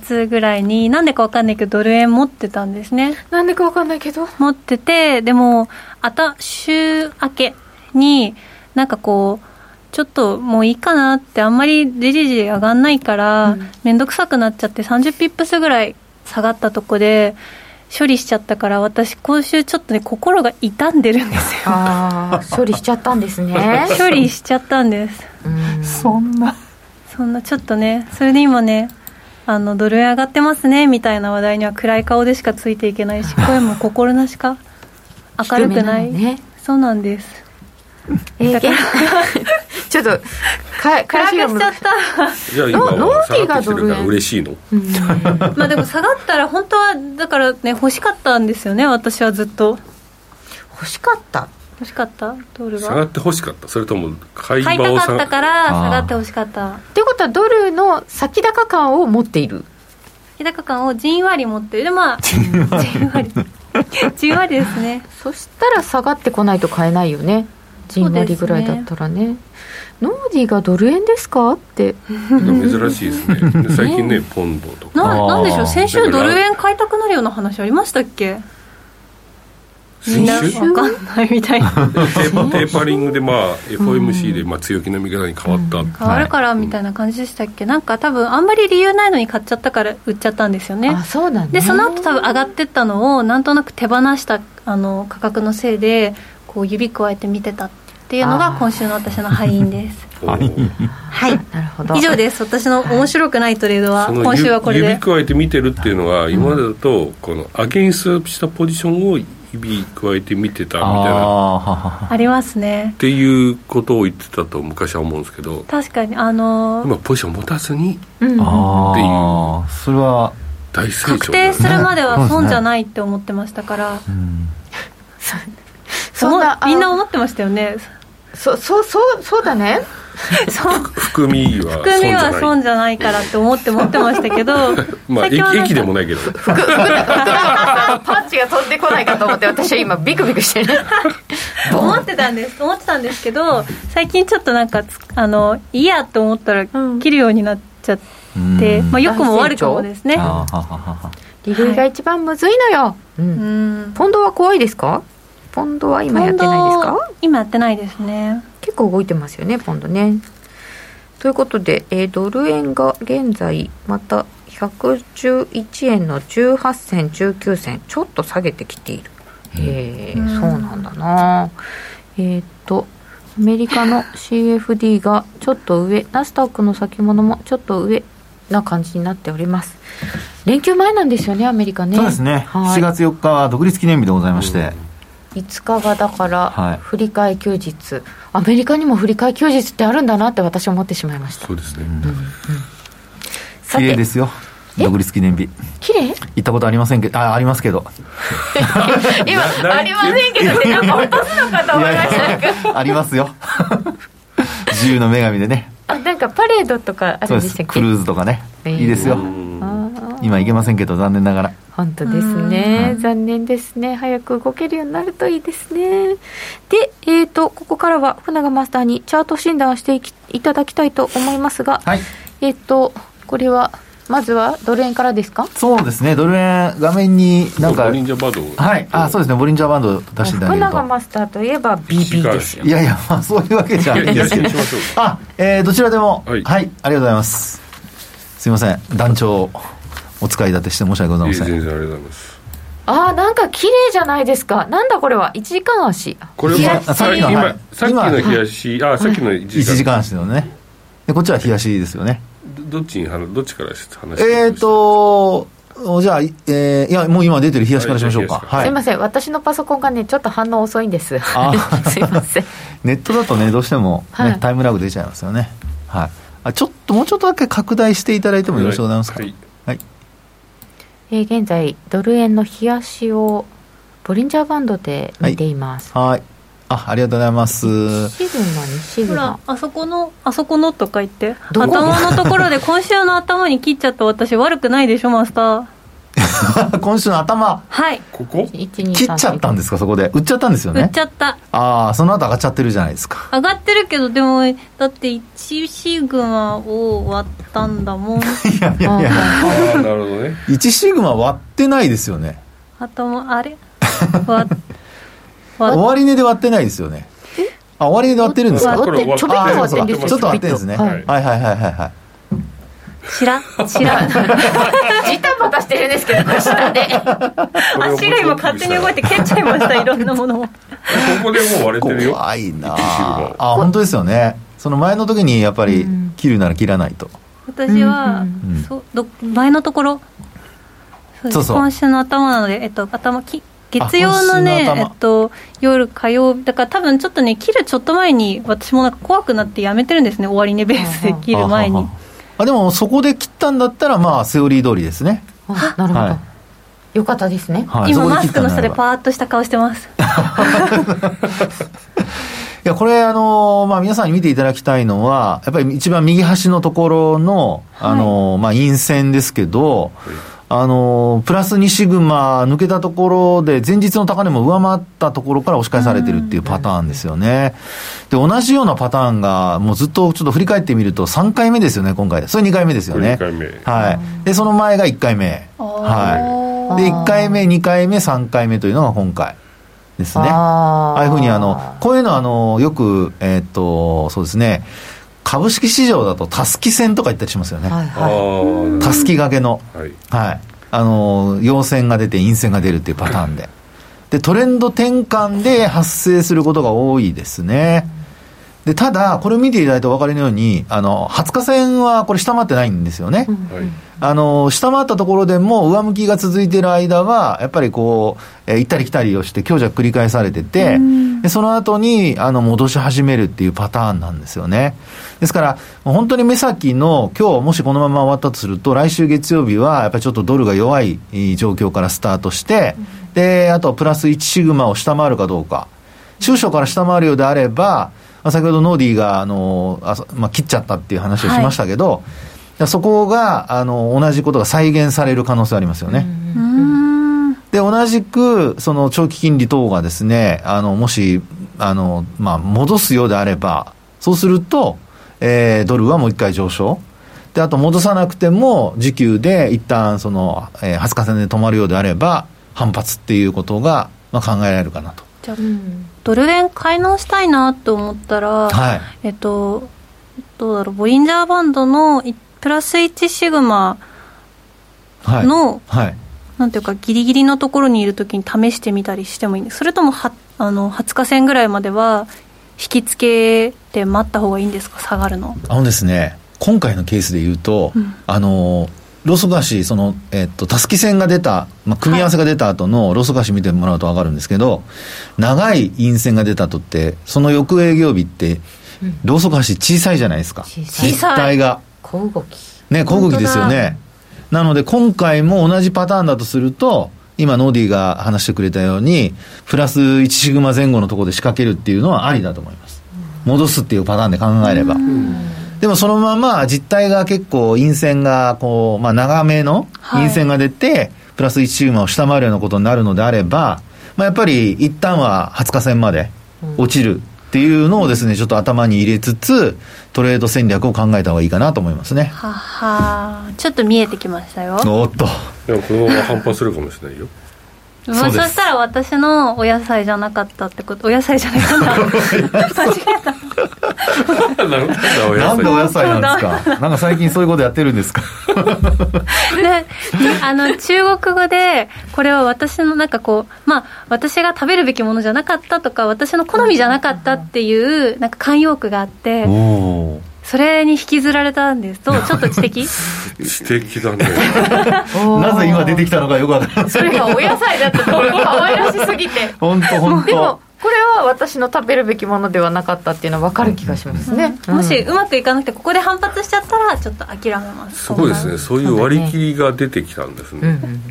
末ぐらいになんでか分かんないけどドル円持ってたんですね。なんでか分かんないけど？持っててでもあた週明けになんかこうちょっともういいかなって、あんまりじりじり上がんないから、面倒、くさくなっちゃって、30ピップスぐらい下がったとこで、処理しちゃったから、私、今週ちょっとね、心が傷んでるんですよ。ああ、処理しちゃったんですね。処理しちゃったんです。そんな。そんな、ちょっとね、それで今ね、あのドル円上がってますねみたいな話題には暗い顔でしかついていけないし声も心なしか 明るくない、ね、そうなんですえー、ちょっとか 暗くしちゃった。いや今は下がってきてるから嬉しいの、うん、まあでも下がったら本当はだからね欲しかったんですよね私はずっと。欲しかった？欲しかった？ドルが下がって欲しかった。それとも買い買いたかったから下がって欲しかった。っていうことはドルの先高感を持っている？先高感をじんわり持ってる。でまあじんわり。じんわりですね。そしたら下がってこないと買えないよね。じんわりぐらいだったらねノーディーがドル円ですか？って。珍しいですね。最近ねポンドとか。ななんでしょう？先週ドル円買いたくなるような話ありましたっけ？みんな分かんないみたいな。テーパ リングでまあ FOMC でまあ強気の見方に変わった、うん、変わるからみたいな感じでしたっけ、なんか多分あんまり理由ないのに買っちゃったから売っちゃったんですよね。あそうだね。でその後多分上がってったのをなんとなく手放したあの価格のせいでこう指くわえて見てたっていうのが今週の私の敗因です。はい、なるほど。以上です。私の面白くないトレードは今週はこれで。指くわえて見てるっていうのは今までだとこのアゲンストしたポジションを日々加えて見てたみたいな。ありますね。っていうことを言ってたと昔は思うんですけど。確かにあのー、今ポジション持たずに、うん、っていう。それは大成長、確定するまでは損じゃないって思ってましたから、うん、そんなみんな思ってましたよねそそそうそうだね。含みは含みは損じゃないからって思って持ってましたけど まあ駅駅でもないけど。パンチが飛んでこないかと思って私は今ビクビクしてる。思ってたんです。思ってたんですけど最近ちょっとなんかあのいいやと思ったら切るようになっちゃって、うん、まあ良くも悪くもですね。利類が一番むずいのよ、うん、ポンドは怖いですか？ポンドは今やってないですか？今やってないですね。結構動いてますよねポンドね。ということで、えー、ドル円が現在また111円の18銭19銭ちょっと下げてきている。へえ、うん、そうなんだな。えっ、ー、とアメリカの CFD がちょっと上ナスダックの先物もちょっと上な感じになっております。連休前なんですよねアメリカね。そうですね、はい、7月4日は独立記念日でございまして、うん5日がだから振り替え休日、はい、アメリカにも振り替え休日ってあるんだなって私は思ってしまいました。そうですね、うんうん、綺麗ですよ。独立記念日。綺麗？行ったことありませんけどあありますけど。今 ありませんけどってなんか落とすのかと思いました。ありますよ。自由の女神でね。あなんかパレードとかあるんでしたっけ？クルーズとかね、えー、いいですよ今行けませんけど残念ながら。本当ですね、残念ですね。早く動けるようになるといいですね。で、えーと、ここからは船賀マスターにチャート診断をしていきいただきたいと思いますが、はい、えっ、ー、とこれはまずはドル円からですか？そうですね。ドル円画面になんかボリンジャーバンドはい。あそうですね。ボリンジャーバンド出していただけると。マスターといえば BB ですよ。いやいやまあそういうわけじゃない。ですけどあえー、どちらでも、はい、はい、ありがとうございます。すいません。団長お使い立てして申し訳ございません。全然ありがとうございます。ああなんか綺麗じゃないですか。なんだこれは？1時間足？これはさっきの今さっきの冷やしあさっきの1時間。足のね。でこっちは冷やしですよね。どっちにどっちから話えっ、ー、とじゃあ、えー、いやもう今出てる冷やしからしましょうか、はい、すいません。私のパソコンがねちょっと反応遅いんです。すいません。ネットだとねどうしてもね、はい、タイムラグ出ちゃいますよね。はい。あちょっともうちょっとだけ拡大していただいてもよろしくございますか、はいえー、現在ドル円の冷やしをボリンジャーバンドで見ています。はい。あありがとうございます。シグマにシグマあそこのあそこのとか言って。頭のところで今週の頭に切っちゃった私悪くないでしょマスター 今週の頭。はい。ここ？切っちゃったんですか？そこで。売っちゃったんですよね？売っちゃった。ああその後上がっちゃってるじゃないですか。上がってるけどでもだって1シグマを割ったんだもん。いやいやいや。なるほどね。1シグマ割ってないですよね。頭あれ？割終値で割ってないですよね。あ、終わりで割ってるんですか？ちょっと割ってるんですね。はい、はいはいはいはい知ら知ら ジタバタしてるんですけど、知らで。足が今勝手に動いて蹴っちゃいました、いろんなものを。ここでもう割れてるよ。怖いな。あ、本当ですよね。その前の時にやっぱり切るなら切らないと。私は、そうど前のところ？そうそう今週の頭なので、えっと、頭き月曜のねえっと、夜火曜日だから多分ちょっとね切るちょっと前に私もなんか怖くなってやめてるんですね終値ベースで切る前にあでもそこで切ったんだったらまあセオリー通りですね。なるほど、はい、よかったですね、はい、今マスクの下でパーッとした顔してます。いや、これ、あの、まあ、皆さんに見ていただきたいのは、やっぱり一番右端のところの、あの、はい、まあ、陰線ですけど、あの、プラス2シグマ抜けたところで、前日の高値も上回ったところから押し返されてるっていうパターンですよね。で、同じようなパターンが、もうずっとちょっと振り返ってみると、3回目ですよね、今回。それ2回目ですよね。2回目。はい。で、その前が1回目。はい。で、1回目、2回目、3回目というのが今回。ですね。ああいうふうにあの、こういうのあの、よく、えー、っと、そうですね、株式市場だとたすき線とか言ったりしますよね。たすき掛けの。はい。はい。あの、陽線が出て陰線が出るっていうパターンで。で、トレンド転換で発生することが多いですね。で、ただ、これを見ていただいてお分かりのように、あの、20日線はこれ下回ってないんですよね。はいあの、下回ったところでも上向きが続いている間は、やっぱりこう、えー、行ったり来たりをして強弱繰り返されてて、でその後に、あの、戻し始めるっていうパターンなんですよね。ですから、本当に目先の、今日もしこのまま終わったとすると、来週月曜日は、やっぱりちょっとドルが弱い状況からスタートして、で、あとプラス1シグマを下回るかどうか。中小から下回るようであれば、先ほどノーディーが、あの、あまあ、切っちゃったっていう話をしましたけど、はいそこがあの同じことが再現される可能性ありますよね。で同じくその長期金利等がですねあのもしあの、まあ、戻すようであればそうすると、えー、ドルはもう一回上昇。であと戻さなくても時給で一旦その、えー、20日線で止まるようであれば反発っていうことが、まあ、考えられるかなと。じゃあ、ドル円買い直したいなと思ったら、はい、えっとどうだろう。ボリンジャーバンドのプラス1シグマの、はい、はい、なんていうか、ギリギリのところにいるときに試してみたりしてもいいんです。それともはあの20日線ぐらいまでは、引き付けて待った方がいいんですか、下がるの。あのですね、今回のケースでいうと、うん、あのローソク足、その、えっと、たすき線が出た、まあ、組み合わせが出た後のローソク足見てもらうと分かるんですけど、長い陰線が出た後って、その翌営業日って、ローソク足小さいじゃないですか。小さい。が。小動き。ね、小動きですよね。なので、今回も同じパターンだとすると、今、ノーディーが話してくれたように、プラス1シグマ前後のところで仕掛けるっていうのはありだと思います。戻すっていうパターンで考えれば。でもそのまま実態が結構陰線がこう、まあ、長めの陰線が出て、はい、プラス1シグマを下回るようなことになるのであれば、まあ、やっぱり一旦は20日線まで落ちるっていうのをですね、ちょっと頭に入れつつ、トレード戦略を考えた方がいいかなと思いますね。ははちょっと見えてきましたよ。おっと。でもこのまま反発するかもしれないよ。そそしたら私のお野菜じゃなかったってことお野菜じゃないかな。間違えた。なんでお野菜なんですか？なんか最近そういうことやってるんですか？で あの中国語でこれは私のなんかこうまあ私が食べるべきものじゃなかったとか私の好みじゃなかったっていうなんか慣用句があってそれに引きずられたんです。と、ちょっと知的？知的だね。なぜ今出てきたのかよくわからない。それがお野菜だと可愛らしすぎて。本当本当。でもこれは私の食べるべきものではなかったっていうのは分かる気がしますね、うん、もしうまくいかなくてここで反発しちゃったらちょっと諦めます。すごいですね。そういう割り切りが出てきたんですね、うん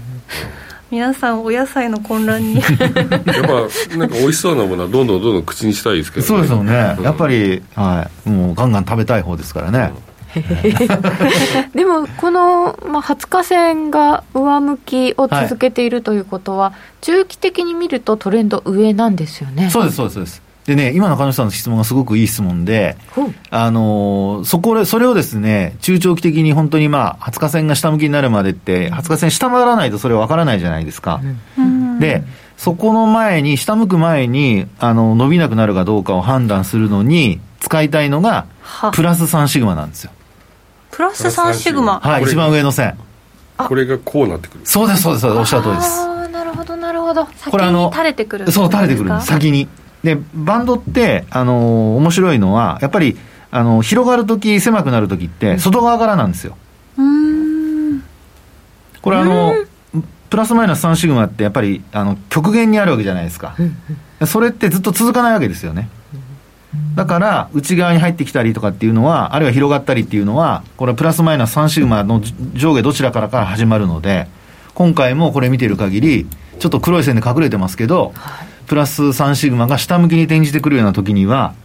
皆さんお野菜の混乱に。やっぱなんか美味しそうなものはどんどんどんどん口にしたいですけど、ね、そうですよね、うん、やっぱり、はい、もうガンガン食べたい方ですからね、でもこの、まあ、20日線が上向きを続けているということは、はい、中期的に見るとトレンド上なんですよね。そうですそうですそうでね、今の彼女さんの質問がすごくいい質問で、あのそこで、それをですね、中長期的に本当にまあ、20日線が下向きになるまでって、20日線下回らないとそれ分からないじゃないですか。うん、で、そこの前に、下向く前に、あの、伸びなくなるかどうかを判断するのに、使いたいのが、プラス3シグマなんですよ。プラス3シグマはい、一番上の線。これがこうなってくる。そうです、そうです、おっしゃる通りです。ああ、なるほど、なるほど。これあの、垂れてくる。そう、垂れてくる先に。で、バンドって、あのー、面白いのは、やっぱり、あの、広がるとき、狭くなるときって、外側からなんですよ。うん。これあの、プラスマイナス3シグマってやっぱりあの極限にあるわけじゃないですか、それってずっと続かないわけですよね。だから内側に入ってきたりとかっていうのは、あるいは広がったりっていうのは、これプラスマイナス3シグマの上下どちらからから始まるので、今回もこれ見てる限り、ちょっと黒い線で隠れてますけど、プラス3シグマが下向きに転じてくるような時には、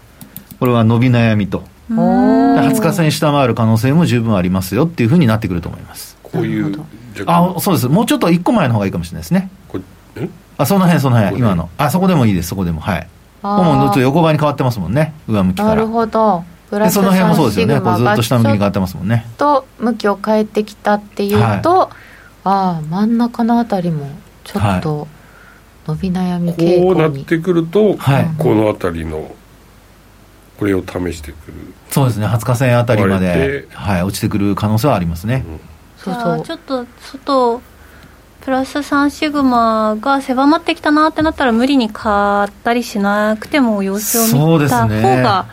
これは伸び悩みと。20日線下回る可能性も十分ありますよっていうふうになってくると思います。こういうあそうです。もうちょっと1個前の方がいいかもしれないですね。あその辺その辺今の。あそこでもいいです。そこでも。はい。もうずっと横ばいに変わってますもんね。上向きから。なるほど。でその辺もそうですよね。こうずっと下向きに変わってますもんね。と向きを変えてきたっていうと、はい、ああ真ん中のあたりもちょっと伸び悩み傾向に。こうなってくると、はい、このあたりのこれを試してくる。そうですね。20日線あたりまで、はい、落ちてくる可能性はありますね、うん。そうそう。ちょっと外プラス3シグマが狭まってきたなってなったら無理に買ったりしなくても様子を見た方が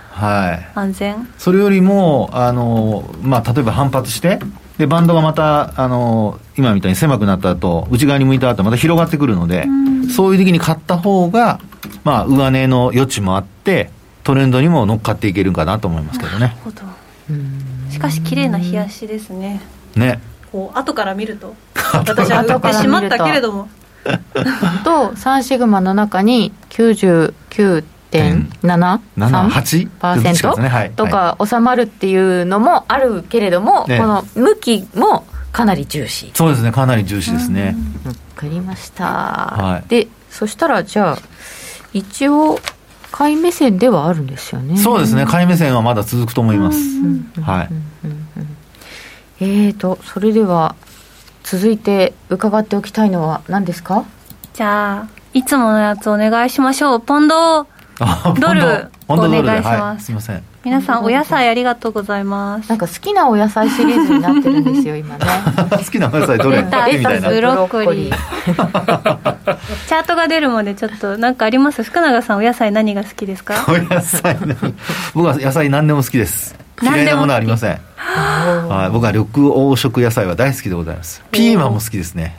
安全、はい、それよりもあの、まあ、例えば反発してでバンドがまたあの今みたいに狭くなった後内側に向いた後また広がってくるので、うそういう時に買った方がまあ上値の余地もあってトレンドにも乗っかっていけるかなと思いますけどね。なるほど。しかし綺麗な冷やしですね。ね。こう 後から見ると。私は売ってしまったけれども。と3シグマの中に99.73%、ね。はい、とか収まるっていうのもあるけれども、ね、この向きもかなり重視。そうですね。かなり重視ですね。わかりました、はい、でそしたらじゃあ一応買い目線ではあるんですよね。そうですね。買い目線はまだ続くと思います、はい、えーとそれでは続いて伺っておきたいのは何ですか？じゃあいつものやつお願いしましょう。ポンドドルお願いします、はい、すみません。皆さんお野菜ありがとうございます。なんか好きなお野菜シリーズになってるんですよ今ね。好きなお野菜どれ？レタスブロッコリー。チャートが出るまでちょっとなんかあります？福永さんお野菜何が好きですか？お野菜僕は野菜何でも好きです。嫌いなものありません。はい僕は緑黄色野菜は大好きでございます。ピーマンも好きですね。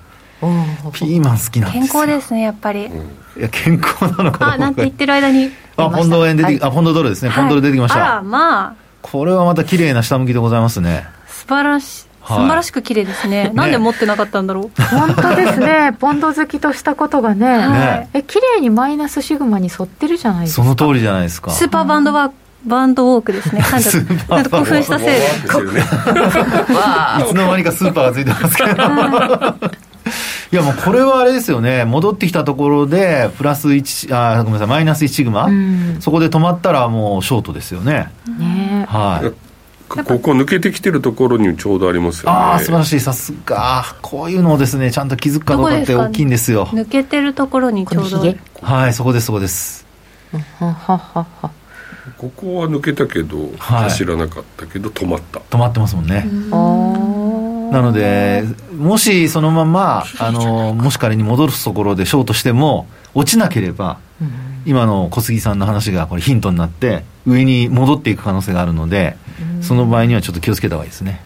ピーマン好きなんです健康ですねやっぱり、いや健康なのかあなんて言ってる間に。あポンド円出て、はい、あポンドドルですね。ポンドル出てきました、あらまあ。これはまた綺麗な下向きでございますね。素晴らしい。素晴らしく綺麗ですね、なんで持ってなかったんだろう。本当ですね。ポンド好きとしたことがね。ね。え綺麗にマイナスシグマに沿ってるじゃないですか。その通りじゃないですか。スーパーバンドワークバンドウォークですね。なんか興奮したせいで。いつの間にかスーパーがついてますけど。いやもうこれはあれですよね、戻ってきたところで、プラス1、あごめんなさい、マイナス1シグマ、うん、そこで止まったらもうショートですよね。ねはい。ここ抜けてきてるところにちょうどありますよね。ああ、素晴らしい、さすが。こういうのをですね、ちゃんと気づくかどうかって大きいんですよ。抜けてるところにちょうど。はい、そこです、そこです。はははは。ここは抜けたけど、走らなかったけど止まった止まってますもんねなのでもしそのままあのもし仮に戻すところでショートしても落ちなければ、今の小杉さんの話がこれヒントになって上に戻っていく可能性があるので、その場合にはちょっと気をつけた方がいいですね。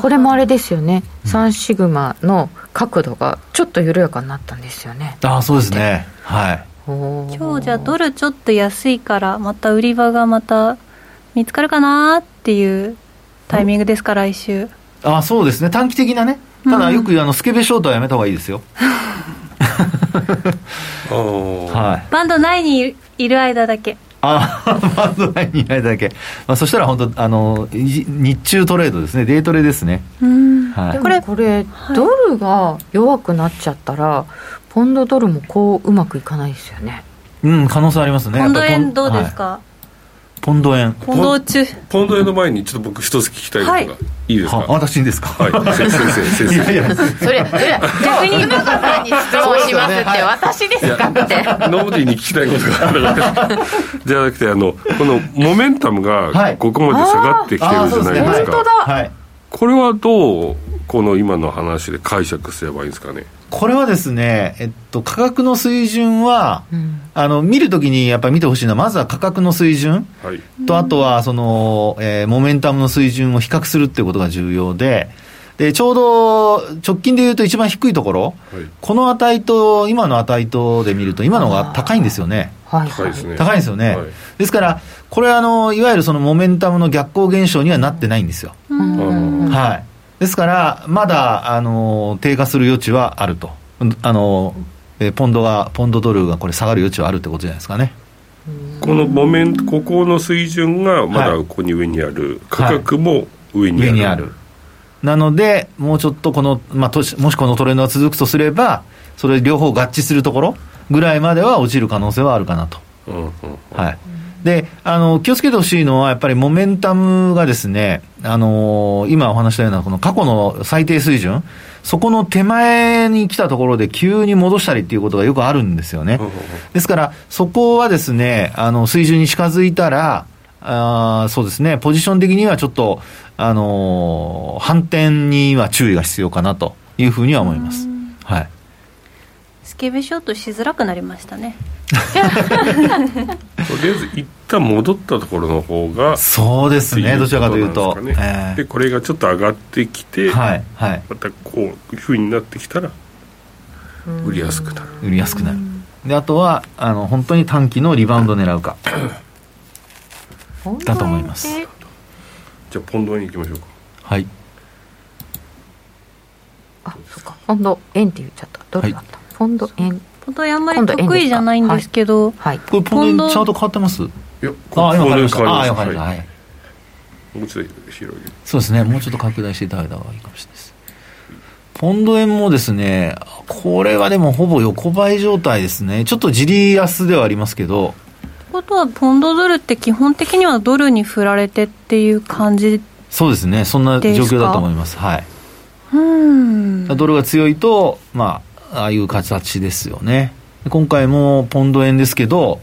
これもあれですよね、3シグマの角度がちょっと緩やかになったんですよね。ああそうですね。はい。今日じゃあドルちょっと安いからまた売り場がまた見つかるかなっていうタイミングですか、来週あそうですね。短期的なね。ただよくあのスケベショートはやめた方がいいですよ。はい、バンド内にいる間だけ。あバンド内にいる間だけ、まあ、そしたら本当あの日中トレードですね。デイトレですね。はい、これこれ、ドルが弱くなっちゃったらポンドドルもこううまくいかないですよね。うん可能性ありますね。ポンド円どうですか、はポンド円。ポンド中ポンド円の前にちょっと僕一つ聞きたいことが、はい、いいですか？私にですか？はい。先生先生。いやいや。それそれ逆に馬さんに質問しますって、私ですか？って。ノーディーに聞きたいことがあるじゃなくてあのこのモメンタムがここまで下がってきてるじゃないですか、本当だ、はい、これはどうこの今の話で解釈すればいいんですかね？これはですね、えっと、価格の水準は、うん、あの見るときにやっぱり見てほしいのは、まずは価格の水準、はい、とあとはその、えー、モメンタムの水準を比較するっていうことが重要で、でちょうど直近でいうと一番低いところ、はい、この値と今の値とで見ると、今のが高いんですよね。はい、高いですね。高いですよね。はい、ですから、これはあの、いわゆるそのモメンタムの逆行現象にはなってないんですよ。はい。ですから、まだ、あの、低下する余地はあると。あの、えポンドが、ポンドドルがこれ下がる余地はあるってことじゃないですかね。このモメント、ここの水準がまだここに上にある、はい、価格も上にある。上にある。なので、もうちょっとこの、まあ、もしこのトレンドが続くとすれば、それ両方合致するところぐらいまでは落ちる可能性はあるかなと。うんうんうん、はい。で、あの、気をつけてほしいのは、やっぱりモメンタムがですね、あのー、今お話したような、この過去の最低水準、そこの手前に来たところで急に戻したりっていうことがよくあるんですよね。ですから、そこはですね、あの、水準に近づいたら、あそうですね、ポジション的にはちょっと、あのー、反転には注意が必要かなというふうには思います。はい。スケベショートしづらくなりましたね。とりあえず一旦戻ったところの方がそうですね。どちらかというと、えー、でこれがちょっと上がってきて、はいはい、またこういうふうになってきたら売りやすくなる。売りやすくなる。であとはあの本当に短期のリバウンド狙うか。だと思います。じゃあポンド円いきましょうか。はい。あそっか。ポンド円って言っちゃった。ドルだった、はい、ポンド円。本当にあんまり得意じゃないんですけど、はい、これポンドチャート変わってます？いやあ今変わりました。あ今変わりました、はい、もうちょっと広げそうですね。もうちょっと拡大していただいた方がいいかもしれないです。ポンド円もですねこれはでもほぼ横ばい状態ですね。ちょっとじり安ではありますけど。ことはポンドドルって基本的にはドルに振られてっていう感じそうですね。そんな状況だと思います。はい。うん。ドルが強いとまあああいう形ですよね。今回もポンド円ですけど、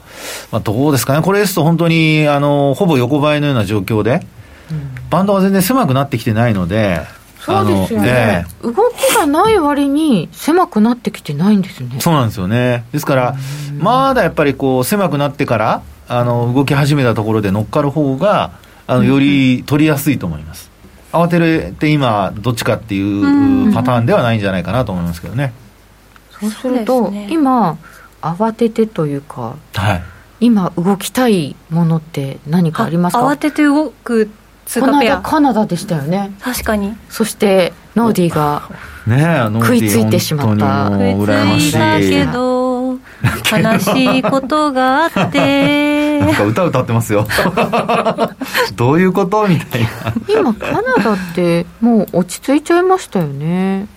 まあ、どうですかね、これですと本当にあのほぼ横ばいのような状況で、うん、バンドが全然狭くなってきてないので、そうですよね、動きがない割に狭くなってきてないんですね。そうなんですよね。ですから、まだやっぱりこう狭くなってからあの動き始めたところで乗っかる方があのより取りやすいと思います。慌てるって今どっちかっていうパターンではないんじゃないかなと思いますけどね。そうすると、ね、今慌ててというか、はい、今動きたいものって何かありますか？慌てて動く通貨ペア。カナダでしたよね。確かに。そしてノーディーが食いついてしまった。食いついたけど悲しいことがあって。なんか歌歌ってますよ。どういうこと？みたいな。今カナダってもう落ち着いちゃいましたよね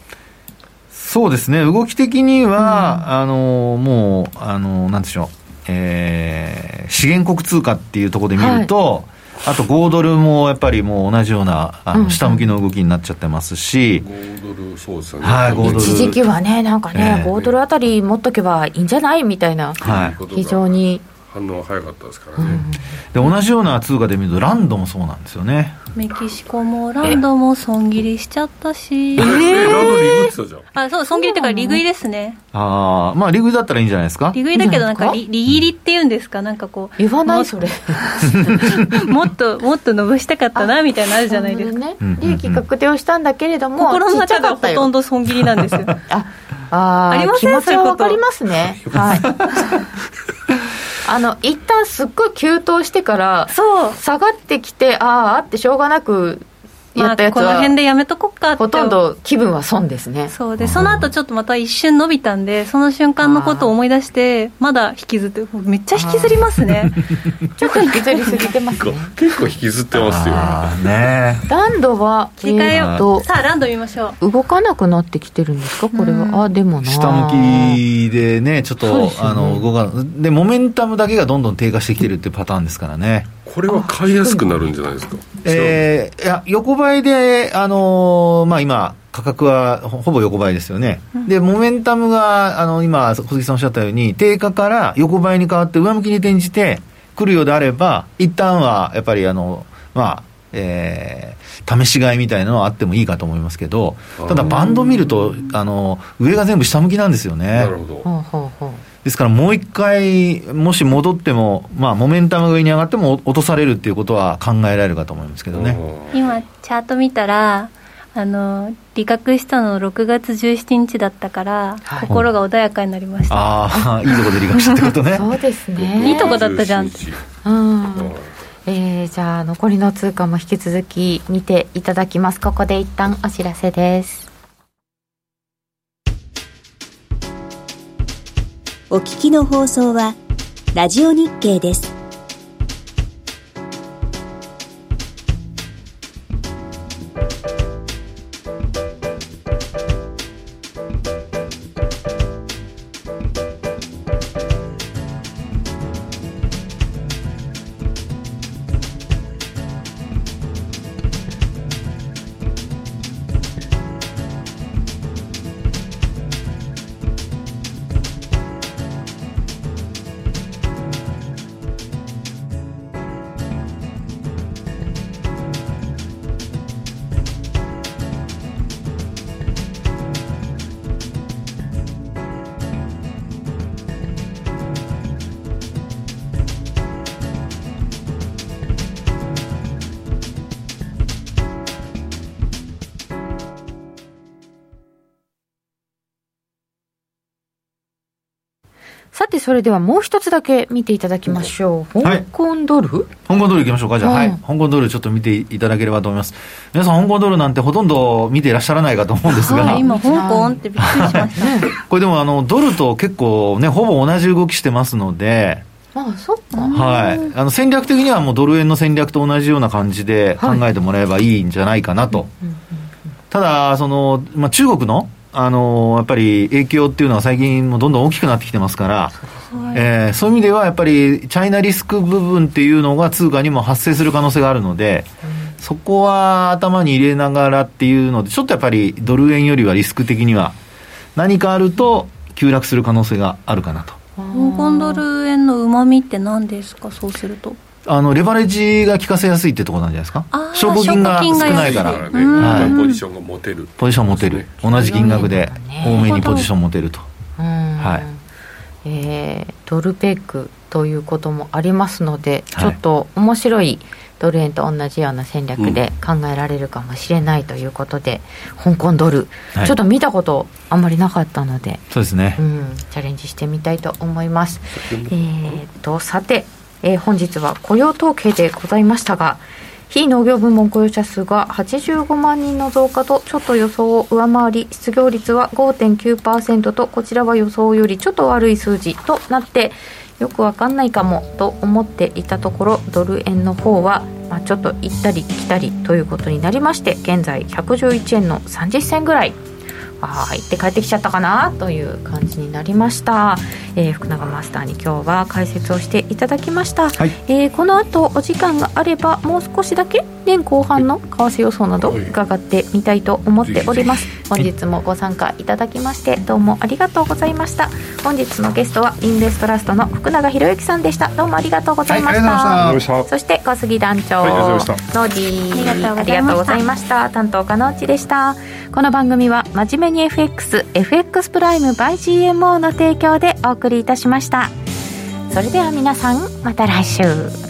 そうですね、動き的には、うん、あのもう、あのなんでしょう、えー、資源国通貨っていうところで見ると、はい。あと5ドルもやっぱりもう同じようなあの下向きの動きになっちゃってますし、5ドル、そうですよね、はい、5ドル一時期はね、なんかね、えー、5ドルあたり持っとけばいいんじゃないみたいな、はい、非常に。反応早かったですからね、うん、で同じような通貨で見るとランドもそうなんですよねメキシコもランドも損切りしちゃったし。えー、ランドリグってたじゃん。あそう損切りっていうか利食いですね。ああまあ利食いだったらいいんじゃないですか？利食いだけどなんか利切りっていうんですか？なんかこう言わないそれ。もっともっと伸ばしたかったなみたいなのあるじゃないですか、ね、利益確定をしたんだけれども心の中がほとんど損切りなんですよ。ああありません？気持ちは分かりますね。はい あの一旦すっごい急騰してから下がってきてあああってしょうがなくやったやつは、まあ、この辺でやめとこっかほとんど気分は損ですね。そうでその後ちょっとまた一瞬伸びたんでその瞬間のことを思い出してまだ引きずってめっちゃ引きずりますね。ちょっと引きずりすぎてますね。結構引きずってますよ。ね。ランドは切り替えようとさあランド見ましょう。動かなくなってきてるんですか？これは。あでもな下向きでねちょっと、ね、あの動かでモメンタムだけがどんどん低下してきてるっていうパターンですからねこれは買いやすくなるんじゃないですか？えー、いや横ばいで、あのー、まあ、今、価格はほぼ横ばいですよね、うん、でモメンタムがあの今、小杉さんおっしゃったように、低下から横ばいに変わって、上向きに転じてくるようであれば、一旦はやっぱりあの、まあえー、試し買いみたいなのはあってもいいかと思いますけど、ただ、バンド見るとあの、上が全部下向きなんですよね。なるほどですからもう一回、もし戻っても、まあ、モメンタムが上に上がっても落とされるっていうことは考えられるかと思いますけどね。今、チャート見たら、あの利確したの6月17日だったから、はい、心が穏やかになりました。ああいいとこで利確したってことね。そうですね。いいとこだったじゃん。うん。えー、じゃあ残りの通貨も引き続き見ていただきます。ここで一旦お知らせですお聞きの放送はラジオ日経です。それではもう一つだけ見ていただきましょう。香港ドル、はい、香港ドルいきましょうか。じゃあ、はい。香港ドルちょっと見ていただければと思います。皆さん、香港ドルなんてほとんど見ていらっしゃらないかと思うんですが。はい、今、香港ってびっくりしました。これでも、あの、ドルと結構ね、ほぼ同じ動きしてますので、ああ、そっか。はい。あの、戦略的にはもうドル円の戦略と同じような感じで考えてもらえばいいんじゃないかなと。ただ、その、まあ、中国のあのやっぱり影響っていうのは最近もどんどん大きくなってきてますから、えー、そういう意味ではやっぱりチャイナリスク部分っていうのが通貨にも発生する可能性があるので、うん、そこは頭に入れながらっていうので、ちょっとやっぱりドル円よりはリスク的には何かあると急落する可能性があるかなと。香港ドル円のうまみって何ですか、そうすると。あのレバレッジが効かせやすいってところなんじゃないですか、証拠金が少ないから、はい、ポジションが持てる、ポジション持てる、同じ金額で多めにポジション持てると。はいえー、ドルペックということもありますので、ちょっと面白いドル円と同じような戦略で考えられるかもしれないということで、うん、香港ドル、はい、ちょっと見たことあんまりなかったので、そうですね、うん、チャレンジしてみたいと思います。えー、とさてえー、本日は雇用統計でございましたが非農業部門雇用者数が85万人の増加とちょっと予想を上回り失業率は5.9%とこちらは予想よりちょっと悪い数字となってよくわかんないかもと思っていたところドル円の方は、まあ、ちょっと行ったり来たりということになりまして現在111円の30銭ぐらい。ああ行って帰ってきちゃったかなという感じになりました、えー、福永マスターに今日は解説をしていただきました、はい、えー、この後お時間があればもう少しだけ年後半の為替予想など伺ってみたいと思っております。本日もご参加いただきましてどうもありがとうございました。本日のゲストはインベストラストの福永博之さんでした。どうもありがとうございました。はい、した。そして小杉団長、はい、ノーディーありがとうございました。担当加納内でした。この番組は真面目に FXFX プライム by GMO の提供でお送りいたしました。それでは皆さんまた来週。